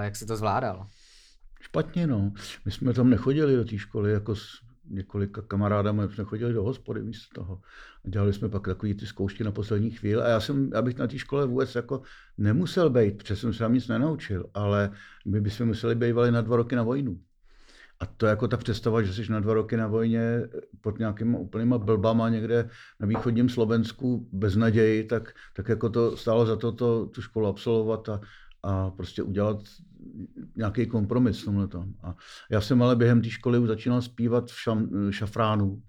Jak jsi to zvládal? Špatně, no. My jsme tam nechodili do té školy jako s několika kamarádami, jsme chodili do hospody místo toho. A dělali jsme pak takové ty zkoušky na poslední chvíli. A já jsem, abych na té škole vůbec jako nemusel být, protože jsem se tam nic nenaučil, ale my bychom museli být na dva roky na vojnu. A to jako ta představa, že jsi na dva roky na vojně pod nějakýma úplnýma blbama někde na východním Slovensku bez naději, tak, tak jako to stálo za to, to tu školu absolvovat a, a prostě udělat nějaký kompromis v tomhle. A já jsem ale během té školy už začínal zpívat v šam, šafránu.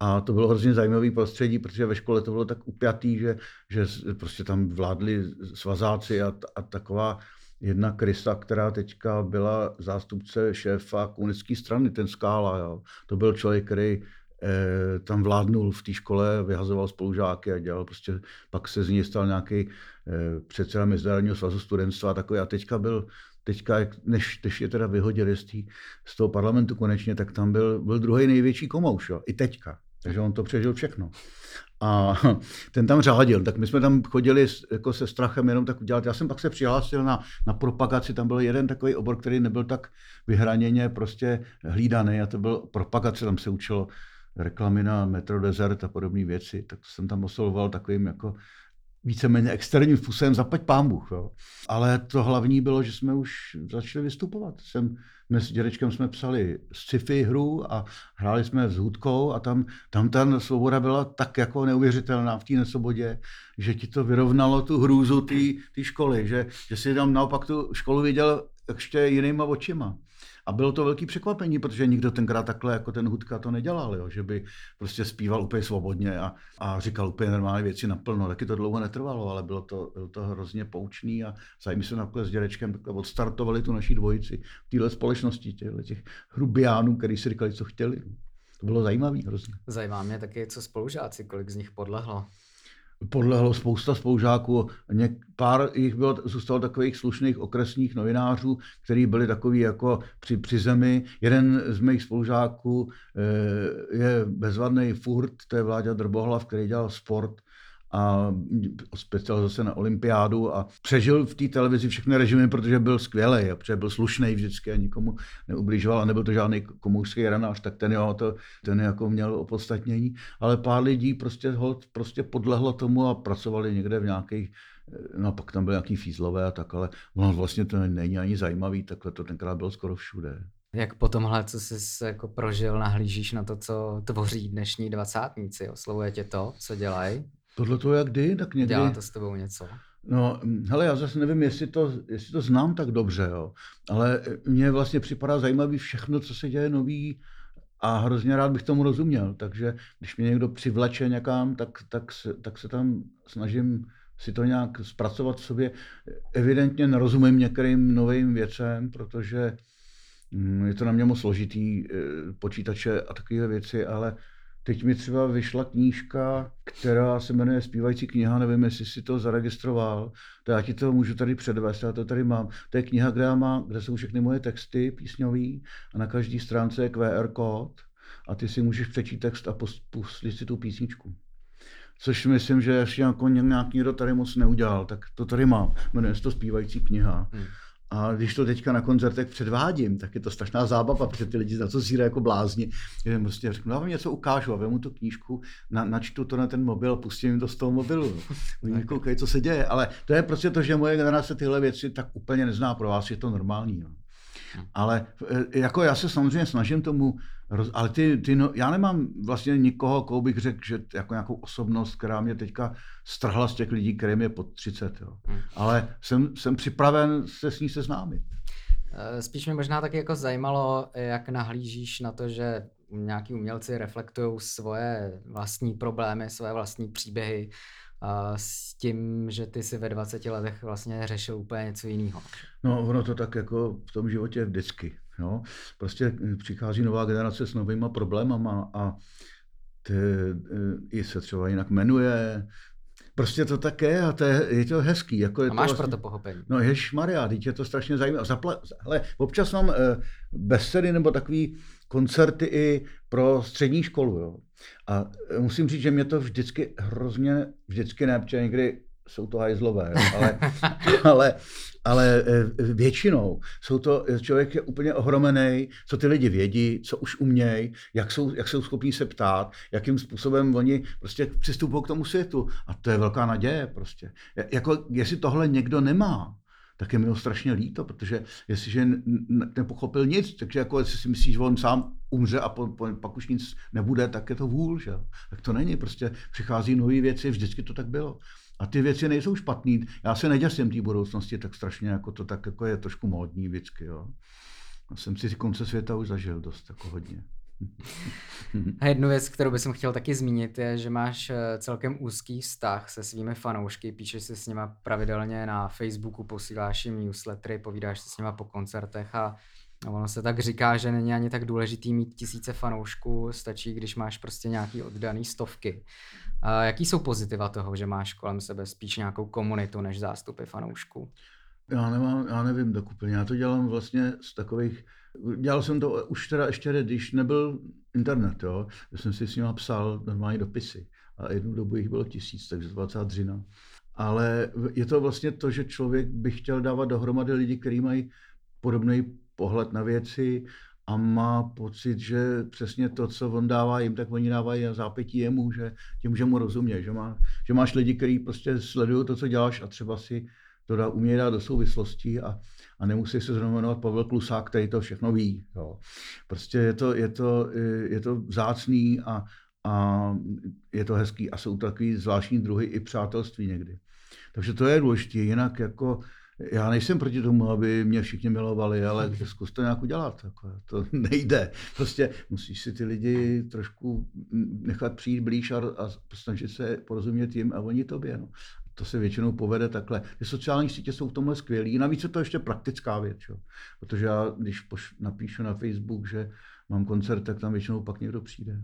A to bylo hrozně zajímavé prostředí, protože ve škole to bylo tak upjatý, že, že prostě tam vládli svazáci a, a taková jedna Krista, která teďka byla zástupce šéfa komunistické strany, ten Skála. Jo. To byl člověk, který eh, tam vládnul v té škole, vyhazoval spolužáky a dělal prostě, pak se z něj stal nějaký eh, předseda Mezinárodního svazu studentstva a takový a teďka byl teďka, než, než je teda vyhodili z, tý, z toho parlamentu konečně, tak tam byl, byl druhý největší komouš, jo, i teďka. Takže on to přežil všechno. A ten tam řádil, tak my jsme tam chodili jako se strachem jenom tak udělat. Já jsem pak se přihlásil na, na propagaci, tam byl jeden takový obor, který nebyl tak vyhraněně prostě hlídaný a to byl propagace, tam se učilo reklamy na Metro Desert a podobné věci, tak jsem tam oslovoval takovým jako víceméně externím způsobem, zaplať pán Bůh. Jo. Ale to hlavní bylo, že jsme už začali vystupovat. Jsem, my s dědečkem jsme psali sci-fi hru a hráli jsme s hudkou a tam, tam ta svoboda byla tak jako neuvěřitelná v té nesvobodě, že ti to vyrovnalo tu hrůzu té školy, že, že si tam naopak tu školu viděl ještě jinýma očima. A bylo to velký překvapení, protože nikdo tenkrát takhle jako ten Hudka to nedělal, jo? že by prostě zpíval úplně svobodně a, a říkal úplně normální věci naplno. Taky to dlouho netrvalo, ale bylo to, bylo to hrozně poučný a zájmy se nakonec s dědečkem odstartovali tu naší dvojici v téhle společnosti, těchto těch hrubiánů, kteří si říkali, co chtěli. To bylo zajímavé hrozně. Zajímá mě taky, co spolužáci, kolik z nich podlehlo podlehlo spousta spolužáků, něk, pár jich bylo, zůstalo takových slušných okresních novinářů, kteří byli takový jako při, při zemi. Jeden z mých spolužáků e, je bezvadný furt, to je Vláďa Drbohlav, který dělal sport a speciál zase na olympiádu a přežil v té televizi všechny režimy, protože byl skvělý protože byl slušný vždycky a nikomu neubližoval a nebyl to žádný komoušský ranář, tak ten, jo, to, ten jako měl opodstatnění, ale pár lidí prostě, ho, prostě podlehlo tomu a pracovali někde v nějakých No pak tam byly nějaký fízlové a tak, ale ono vlastně to není ani zajímavý, takhle to tenkrát bylo skoro všude. Jak po tomhle, co jsi jako prožil, nahlížíš na to, co tvoří dnešní dvacátníci? Oslovuje tě to, co dělají? Podle toho, jak kdy, tak někdy... Dělá to s tebou něco? No, hele, já zase nevím, jestli to, jestli to znám tak dobře, jo. ale mně vlastně připadá zajímavý všechno, co se děje nový a hrozně rád bych tomu rozuměl. Takže když mě někdo přivleče někam, tak, tak, se, tak se tam snažím si to nějak zpracovat v sobě. Evidentně nerozumím některým novým věcem, protože mm, je to na mě moc složitý, eh, počítače a takové věci, ale Teď mi třeba vyšla knížka, která se jmenuje Zpívající kniha, nevím, jestli si to zaregistroval, to já ti to můžu tady předvést, já to tady mám. To je kniha, kde, má, kde jsou všechny moje texty písňový a na každé stránce je QR kód a ty si můžeš přečíst text a pustit si tu písničku. Což myslím, že ještě jako nějak někdo tady moc neudělal, tak to tady mám. Jmenuje se to Zpívající kniha. Hmm. A když to teďka na koncertech předvádím, tak je to strašná zábava, protože ty lidi na to zírají jako blázni. Já jim prostě řeknu, já vám něco ukážu a vemu tu knížku, na, načtu to na ten mobil a pustím jim to z toho mobilu. Oni koukají, co se děje. Ale to je prostě to, že moje generace tyhle věci tak úplně nezná. Pro vás je to normální. No. Ale e, jako já se samozřejmě snažím tomu, ale ty, ty no, já nemám vlastně nikoho, koho bych řekl, že jako nějakou osobnost, která mě teďka strhla z těch lidí, kterým je pod 30. Jo. Hmm. Ale jsem, jsem připraven se s ní seznámit. E, spíš mě možná taky jako zajímalo, jak nahlížíš na to, že nějaký umělci reflektují svoje vlastní problémy, svoje vlastní příběhy a s tím, že ty si ve 20 letech vlastně řešil úplně něco jiného. No, ono to tak jako v tom životě vždycky. Jo? Prostě přichází nová generace s novýma problémama a ty, i se třeba jinak jmenuje, Prostě to také a to je, je to hezký. Jako je a máš to vlastně, pro to pochopení. No jež Maria, teď je to strašně zajímavé. Zapla, hele, občas mám uh, besedy nebo takový koncerty i pro střední školu. Jo. A musím říct, že mě to vždycky hrozně, vždycky ne, protože někdy jsou to hajzlové, ale, ale, ale eh, většinou jsou to, člověk je úplně ohromený, co ty lidi vědí, co už umějí, jak jsou, jak jsou schopní se ptát, jakým způsobem oni prostě přistupují k tomu světu. A to je velká naděje prostě. Jako, jestli tohle někdo nemá, tak je mi to strašně líto, protože jestliže nepochopil nic, takže jako jestli si myslíš, že on sám umře a po, po, pak už nic nebude, tak je to vůl, že? Tak to není, prostě přichází nové věci, vždycky to tak bylo. A ty věci nejsou špatný. Já se neděsím té budoucnosti tak strašně, jako to tak jako je trošku módní vždycky. Jo. Já jsem si konce světa už zažil dost jako hodně. A jednu věc, kterou bych chtěl taky zmínit, je, že máš eh, celkem úzký vztah se svými fanoušky, píšeš si s nima pravidelně na Facebooku, posíláš jim newslettery, povídáš si s nima po koncertech a No, ono se tak říká, že není ani tak důležitý mít tisíce fanoušků, stačí, když máš prostě nějaký oddaný stovky. A jaký jsou pozitiva toho, že máš kolem sebe spíš nějakou komunitu než zástupy fanoušků? Já, nemám, já nevím tak úplně. Já to dělám vlastně z takových... Dělal jsem to už teda ještě, když nebyl internet, jo. Já jsem si s ním psal normální dopisy. A jednu dobu jich bylo tisíc, takže to byla celá dřina. Ale je to vlastně to, že člověk by chtěl dávat dohromady lidi, kteří mají podobný pohled na věci a má pocit, že přesně to, co on dává jim, tak oni dávají a zápětí jemu, že tím, že mu rozumějí, že, má, že máš lidi, kteří prostě sledují to, co děláš a třeba si to dá, umějí dát do souvislostí a, a nemusí se zrovna jmenovat Pavel Klusák, který to všechno ví. Jo. Prostě je to, je to, je to vzácný a, a je to hezký a jsou takový zvláštní druhy i přátelství někdy. Takže to je důležité, jinak jako já nejsem proti tomu, aby mě všichni milovali, ale zkus to nějak udělat. Jako, to nejde. Prostě musíš si ty lidi trošku nechat přijít blíž a, a snažit se porozumět jim a oni tobě. No. To se většinou povede takhle. Ty sociální sítě jsou v tomhle skvělý. Navíc je to ještě praktická věc. Jo. Protože já, když poš, napíšu na Facebook, že mám koncert, tak tam většinou pak někdo přijde.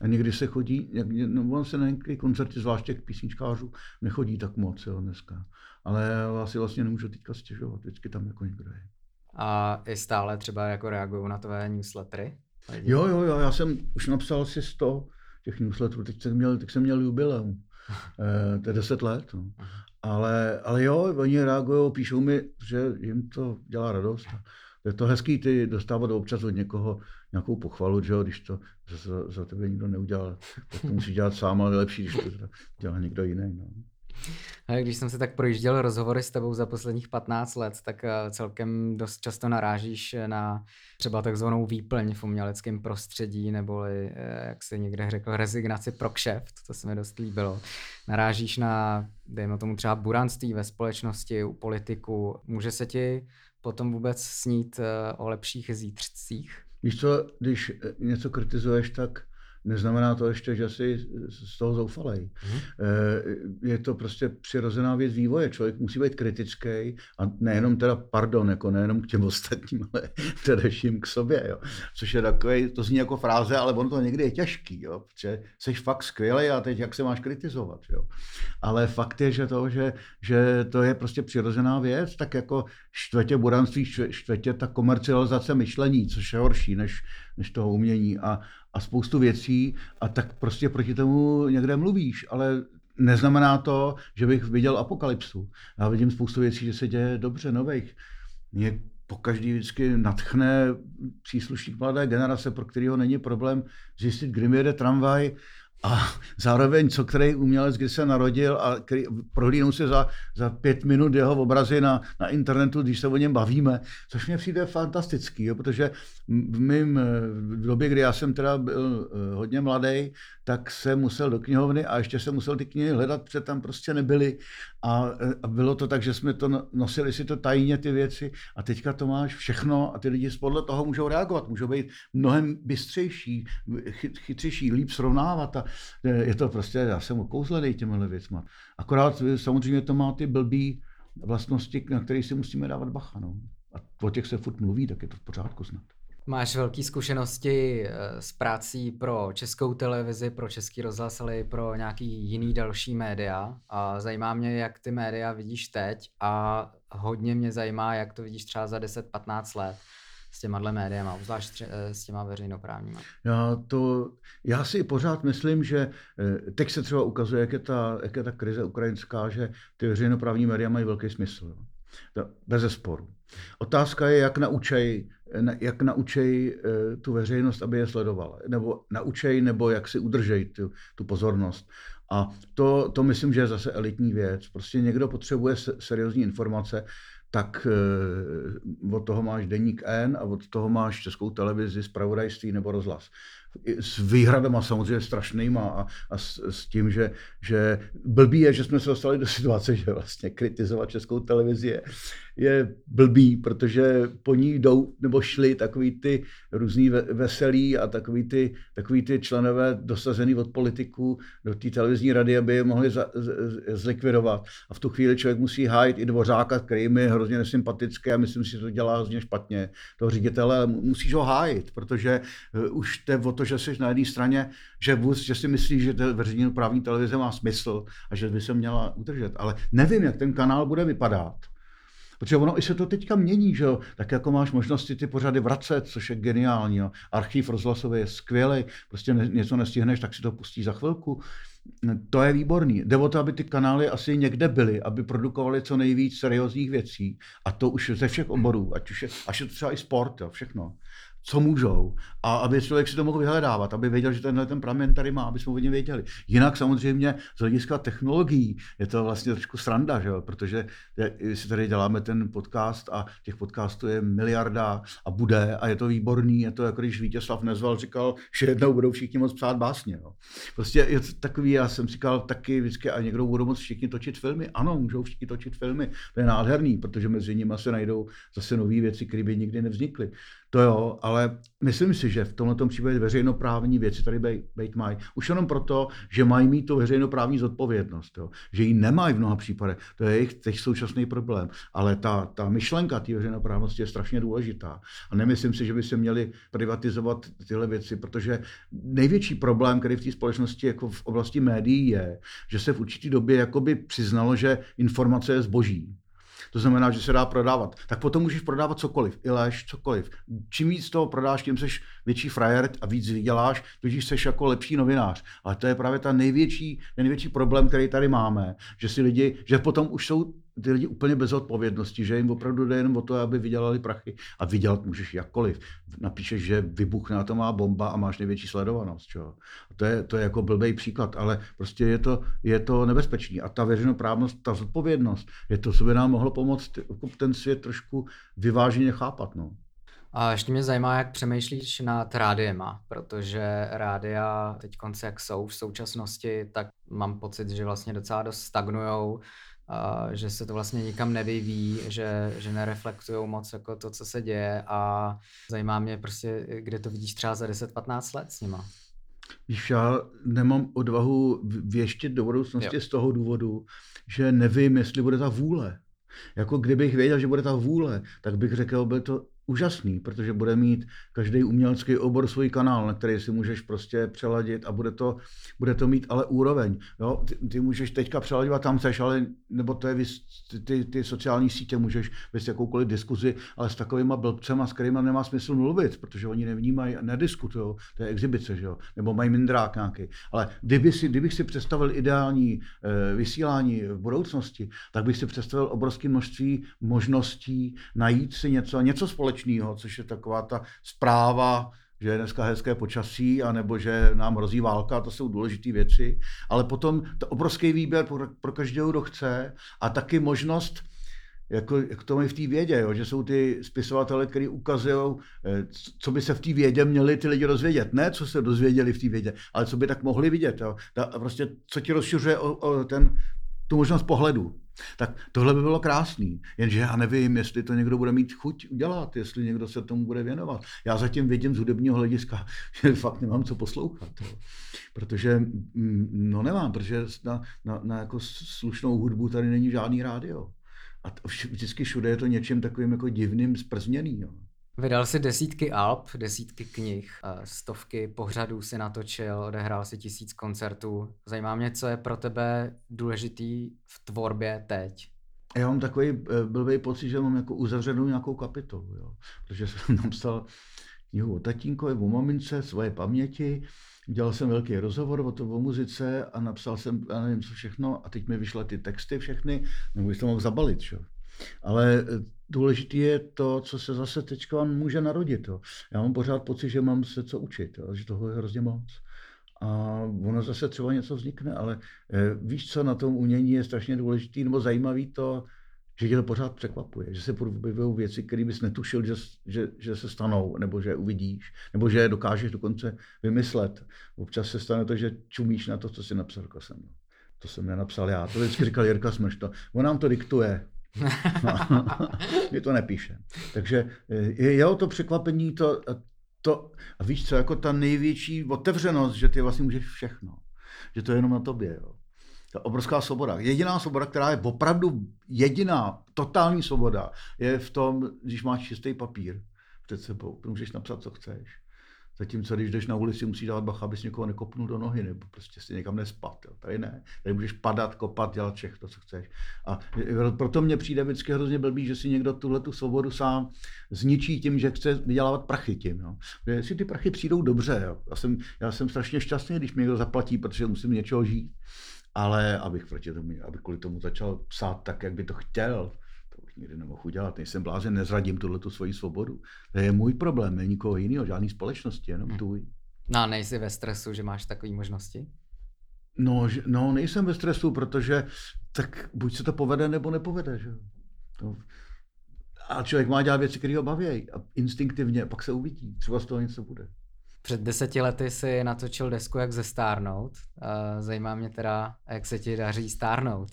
A někdy se chodí, jak, no on se na některé koncerty, zvláště k písničkářů, nechodí tak moc jo, dneska. Ale já si vlastně nemůžu teďka stěžovat, vždycky tam jako někdo je. A i stále třeba jako reagují na tvé newslettery? Jo, jo, jo, já jsem už napsal asi 100 těch newsletterů, teď jsem měl, teď jsem měl jubileum, to je 10 let. No. Ale, ale jo, oni reagují, píšou mi, že jim to dělá radost. Je to hezký ty dostávat občas od někoho nějakou pochvalu, že jo, když to za, za tebe nikdo neudělal, tak to musí dělat sám, ale lepší, když to dělá někdo jiný. No. Když jsem se tak projížděl rozhovory s tebou za posledních 15 let, tak eh, celkem dost často narážíš na třeba takzvanou výplň v uměleckém prostředí, neboli, eh, jak si někde řekl, rezignaci pro kšeft, to se mi dost líbilo. Narážíš na, dejme tomu třeba buranství ve společnosti, u politiku. Může se ti potom vůbec snít eh, o lepších zítřcích? Víš co, když něco kritizuješ, tak neznamená to ještě, že jsi z toho zoufalej. Mm. Je to prostě přirozená věc vývoje. Člověk musí být kritický a nejenom teda, pardon, jako nejenom k těm ostatním, ale především k sobě. Jo. Což je takový, to zní jako fráze, ale ono to někdy je těžký, jo, protože jsi fakt skvělý a teď jak se máš kritizovat. Jo. Ale fakt je, že to, že, že to je prostě přirozená věc, tak jako štvetě buranství, štvetě ta komercializace myšlení, což je horší než, než toho umění. A, a spoustu věcí a tak prostě proti tomu někde mluvíš, ale neznamená to, že bych viděl apokalypsu. Já vidím spoustu věcí, že se děje dobře, nových. Mě po každý vždycky natchne příslušník mladé generace, pro kterého není problém zjistit, kdy mi jede tramvaj a zároveň, co který umělec, kdy se narodil a který, prohlídnou si za, za pět minut jeho obrazy na, na internetu, když se o něm bavíme, což mě přijde fantastický, jo, protože v mým v době, kdy já jsem teda byl eh, hodně mladý, tak se musel do knihovny a ještě se musel ty knihy hledat, protože tam prostě nebyly a, a bylo to tak, že jsme to no, nosili si to tajně ty věci a teďka to máš všechno a ty lidi podle toho můžou reagovat, můžou být mnohem bystřejší, chyt, chytřejší, líp srovnávat a je to prostě, já jsem okouzlený těmihle věcma. Akorát samozřejmě to má ty blbý vlastnosti, na které si musíme dávat bacha. No. A o těch se furt mluví, tak je to v pořádku snad. Máš velké zkušenosti eh, s prací pro českou televizi, pro český rozhlas, ale i pro nějaký jiný další média. A zajímá mě, jak ty média vidíš teď a hodně mě zajímá, jak to vidíš třeba za 10-15 let s těma médiama, obzvlášť eh, s těma veřejnoprávníma. Já, to, já si pořád myslím, že eh, teď se třeba ukazuje, jak je ta, jak je ta krize ukrajinská, že ty veřejnoprávní média mají velký smysl. Bez sporu. Otázka je, jak naučej, jak naučej eh, tu veřejnost, aby je sledovala. Nebo naučej, nebo jak si udržej tu, tu pozornost. A to, to myslím, že je zase elitní věc. Prostě někdo potřebuje seriózní informace, tak eh, od toho máš deník N a od toho máš českou televizi, zpravodajství nebo rozhlas s výhradama samozřejmě strašnýma a, a s, s tím, že, že blbý je, že jsme se dostali do situace, že vlastně kritizovat českou televizi je, je blbý, protože po ní jdou nebo šli takový ty různý veselí a takový ty, takový ty členové dosazený od politiků do té televizní rady, aby je mohli za, z, zlikvidovat. A v tu chvíli člověk musí hájit i dvořáka, který mi hrozně nesympatický a myslím si, že to dělá hrozně špatně, toho ředitele, musíš ho hájit, protože eh, už jde o to, že jsi na jedné straně, že, vůz, že si myslíš, že veřejně právní televize má smysl a že by se měla udržet. Ale nevím, jak ten kanál bude vypadat. Protože ono i se to teďka mění, že jo? Tak jako máš možnosti ty pořady vracet, což je geniální. Jo? Archiv rozhlasový je skvělý, prostě něco nestihneš, tak si to pustí za chvilku. To je výborný. Jde o to, aby ty kanály asi někde byly, aby produkovali co nejvíc seriózních věcí. A to už ze všech oborů, ať už je, až je to třeba i sport, jo, všechno co můžou a aby člověk si to mohl vyhledávat, aby věděl, že tenhle ten pramen tady má, aby jsme o něm věděli. Jinak samozřejmě z hlediska technologií je to vlastně trošku sranda, že jo? protože si tady děláme ten podcast a těch podcastů je miliarda a bude a je to výborný, je to jako když Vítězslav Nezval říkal, že jednou budou všichni moc psát básně. Jo? Prostě je to takový, já jsem říkal taky vždycky, a někdo budou moc všichni točit filmy. Ano, můžou všichni točit filmy, to je nádherný, protože mezi nimi se najdou zase nové věci, které by nikdy nevznikly. To jo, ale myslím si, že v tomto případě veřejnoprávní věci tady být mají. Už jenom proto, že mají mít tu veřejnoprávní zodpovědnost. Jo. Že ji nemají v mnoha případech. To je jejich teď současný problém. Ale ta, ta myšlenka té veřejnoprávnosti je strašně důležitá. A nemyslím si, že by se měli privatizovat tyhle věci, protože největší problém, který v té společnosti jako v oblasti médií je, že se v určité době jakoby přiznalo, že informace je zboží to znamená, že se dá prodávat. Tak potom můžeš prodávat cokoliv, i lež, cokoliv. Čím víc toho prodáš, tím jsi větší frajer a víc vyděláš, tudíž jsi jako lepší novinář. Ale to je právě ta největší, největší problém, který tady máme, že si lidi, že potom už jsou ty lidi úplně bez odpovědnosti, že jim opravdu jde jenom o to, aby vydělali prachy. A vydělat můžeš jakkoliv. Napíšeš, že vybuchne atomová bomba a máš největší sledovanost. Čo? To je, to je jako blbý příklad, ale prostě je to, je to nebezpečný. A ta veřejnoprávnost, ta zodpovědnost, je to, co by nám mohlo pomoct jako ten svět trošku vyváženě chápat. No. A ještě mě zajímá, jak přemýšlíš nad rádiema, protože rádia teď konce jak jsou v současnosti, tak mám pocit, že vlastně docela dost stagnujou že se to vlastně nikam nevyvíjí, že, že nereflektují moc jako to, co se děje a zajímá mě prostě, kde to vidíš třeba za 10-15 let s nima. Víš, já nemám odvahu věštět do budoucnosti jo. z toho důvodu, že nevím, jestli bude ta vůle. Jako kdybych věděl, že bude ta vůle, tak bych řekl, byl to úžasný, protože bude mít každý umělecký obor svůj kanál, na který si můžeš prostě přeladit a bude to, bude to mít ale úroveň. Jo? Ty, ty můžeš teďka přeladit tam chceš, ale nebo to je ty, ty, ty sociální sítě můžeš vést jakoukoliv diskuzi, ale s takovýma blbcema, s kterými nemá smysl mluvit, protože oni nevnímají a nediskutují. To je exibice, že jo? nebo mají mindrák nějaký. Ale kdyby si, kdybych si představil ideální e, vysílání v budoucnosti, tak bych si představil obrovské množství možností najít si něco, něco společného společného, což je taková ta zpráva, že je dneska hezké počasí, anebo že nám hrozí válka, to jsou důležité věci. Ale potom to obrovský výběr pro, pro každého, kdo chce a taky možnost, jako, jak to mají v té vědě, jo, že jsou ty spisovatele, kteří ukazují, eh, co by se v té vědě měli ty lidi rozvědět. Ne, co se dozvěděli v té vědě, ale co by tak mohli vidět. Jo. Ta, prostě, co ti rozšiřuje o, o ten, tu možnost pohledu. Tak tohle by bylo krásný, jenže já nevím, jestli to někdo bude mít chuť udělat, jestli někdo se tomu bude věnovat. Já zatím vidím z hudebního hlediska, že fakt nemám co poslouchat. Protože, mm, no nemám, protože na, na, na jako slušnou hudbu tady není žádný rádio. A vždycky všude je to něčím takovým jako divným, zprzněný. Jo. Vydal si desítky alb, desítky knih, stovky pořadů si natočil, odehrál si tisíc koncertů. Zajímá mě, co je pro tebe důležitý v tvorbě teď. Já mám takový eh, blbý pocit, že mám jako uzavřenou nějakou kapitolu, jo. protože jsem napsal knihu o tatínkovi, o mamince, svoje paměti, dělal jsem velký rozhovor o to o muzice a napsal jsem, já nevím co všechno, a teď mi vyšly ty texty všechny, nebo to mohl zabalit. Čo? Ale eh, důležité je to, co se zase teď může narodit. Jo. Já mám pořád pocit, že mám se co učit, jo, že toho je hrozně moc. A ono zase třeba něco vznikne, ale eh, víš, co na tom umění je strašně důležitý nebo zajímavý to, že tě to pořád překvapuje, že se objevují věci, které bys netušil, že, že, že se stanou, nebo že je uvidíš, nebo že je dokážeš dokonce vymyslet. Občas se stane to, že čumíš na to, co si napsal jsem. To jsem nenapsal já, to vždycky říkal Jirka Smrš, to, on nám to diktuje, Mi to nepíše. Takže je, jeho to překvapení, to, to, a víš co, jako ta největší otevřenost, že ty vlastně můžeš všechno. Že to je jenom na tobě. Jo. Je obrovská svoboda. Jediná svoboda, která je opravdu jediná, totální svoboda, je v tom, když máš čistý papír před sebou. Můžeš napsat, co chceš. Zatímco když jdeš na ulici, musíš dávat bacha, abys někoho nekopnul do nohy, nebo prostě si někam nespat. Jo. Tady ne. Tady můžeš padat, kopat, dělat všechno, co chceš. A proto mně přijde vždycky hrozně blbý, že si někdo tuhle tu svobodu sám zničí tím, že chce vydělávat prachy tím. Jo. Jestli ty prachy přijdou dobře, jo. Já, jsem, já jsem strašně šťastný, když mi někdo zaplatí, protože musím něčeho žít. Ale abych proti tomu, abych kvůli tomu začal psát tak, jak by to chtěl, nikdy nemohu udělat. Nejsem blázen, nezradím tuhle tu svoji svobodu. To je můj problém, není nikoho jiného, žádný společnosti, jenom hmm. tvůj. No a nejsi ve stresu, že máš takové možnosti? No, no, nejsem ve stresu, protože tak buď se to povede, nebo nepovede. Že? To, a člověk má dělat věci, které ho baví a instinktivně, pak se uvidí, třeba z toho něco bude. Před deseti lety si natočil desku Jak zestárnout. Zajímá mě teda, jak se ti daří stárnout.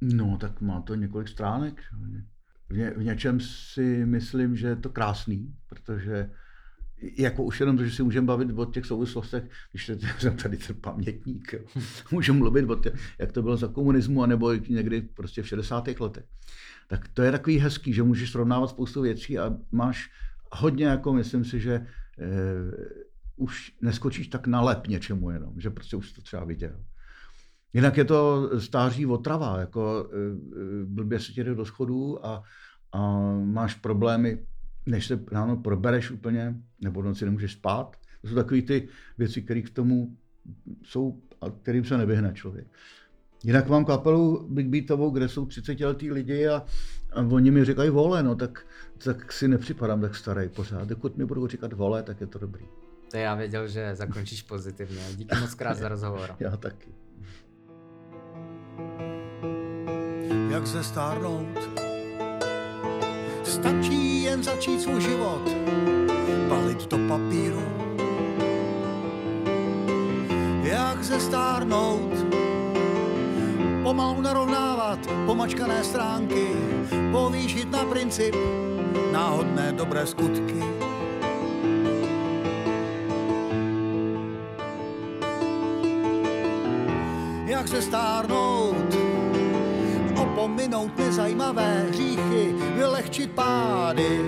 No, tak má to několik stránek. V, ně, v něčem si myslím, že je to krásný, protože jako už jenom to, že si můžeme bavit o těch souvislostech, když jsem tady ten pamětník, jo. můžu mluvit o těch, jak to bylo za komunismu, anebo někdy prostě v 60. letech. Tak to je takový hezký, že můžeš srovnávat spoustu věcí a máš hodně, jako myslím si, že eh, už neskočíš tak na lep něčemu jenom, že prostě už to třeba viděl. Jinak je to stáří otrava, jako eh, eh, blbě se tě jde do schodů a, a máš problémy, než se ráno probereš úplně, nebo noci nemůžeš spát. To jsou takové ty věci, které k tomu jsou a kterým se nevyhne člověk. Jinak mám kapelu Big Beatovou, kde jsou 30 letý lidi a, a oni mi říkají vole, no tak, tak si nepřipadám tak starý pořád. Dokud mi budou říkat vole, tak je to dobrý. To já věděl, že zakončíš pozitivně. Díky moc krát za rozhovor. Já taky. Jak se stárnout? Stačí jen začít svůj život, balit do papíru. Jak se stárnout? Pomalu narovnávat pomačkané stránky, povýšit na princip náhodné dobré skutky. Jak se stárnout? Opominout nezajímavé hříchy, vylehčit pády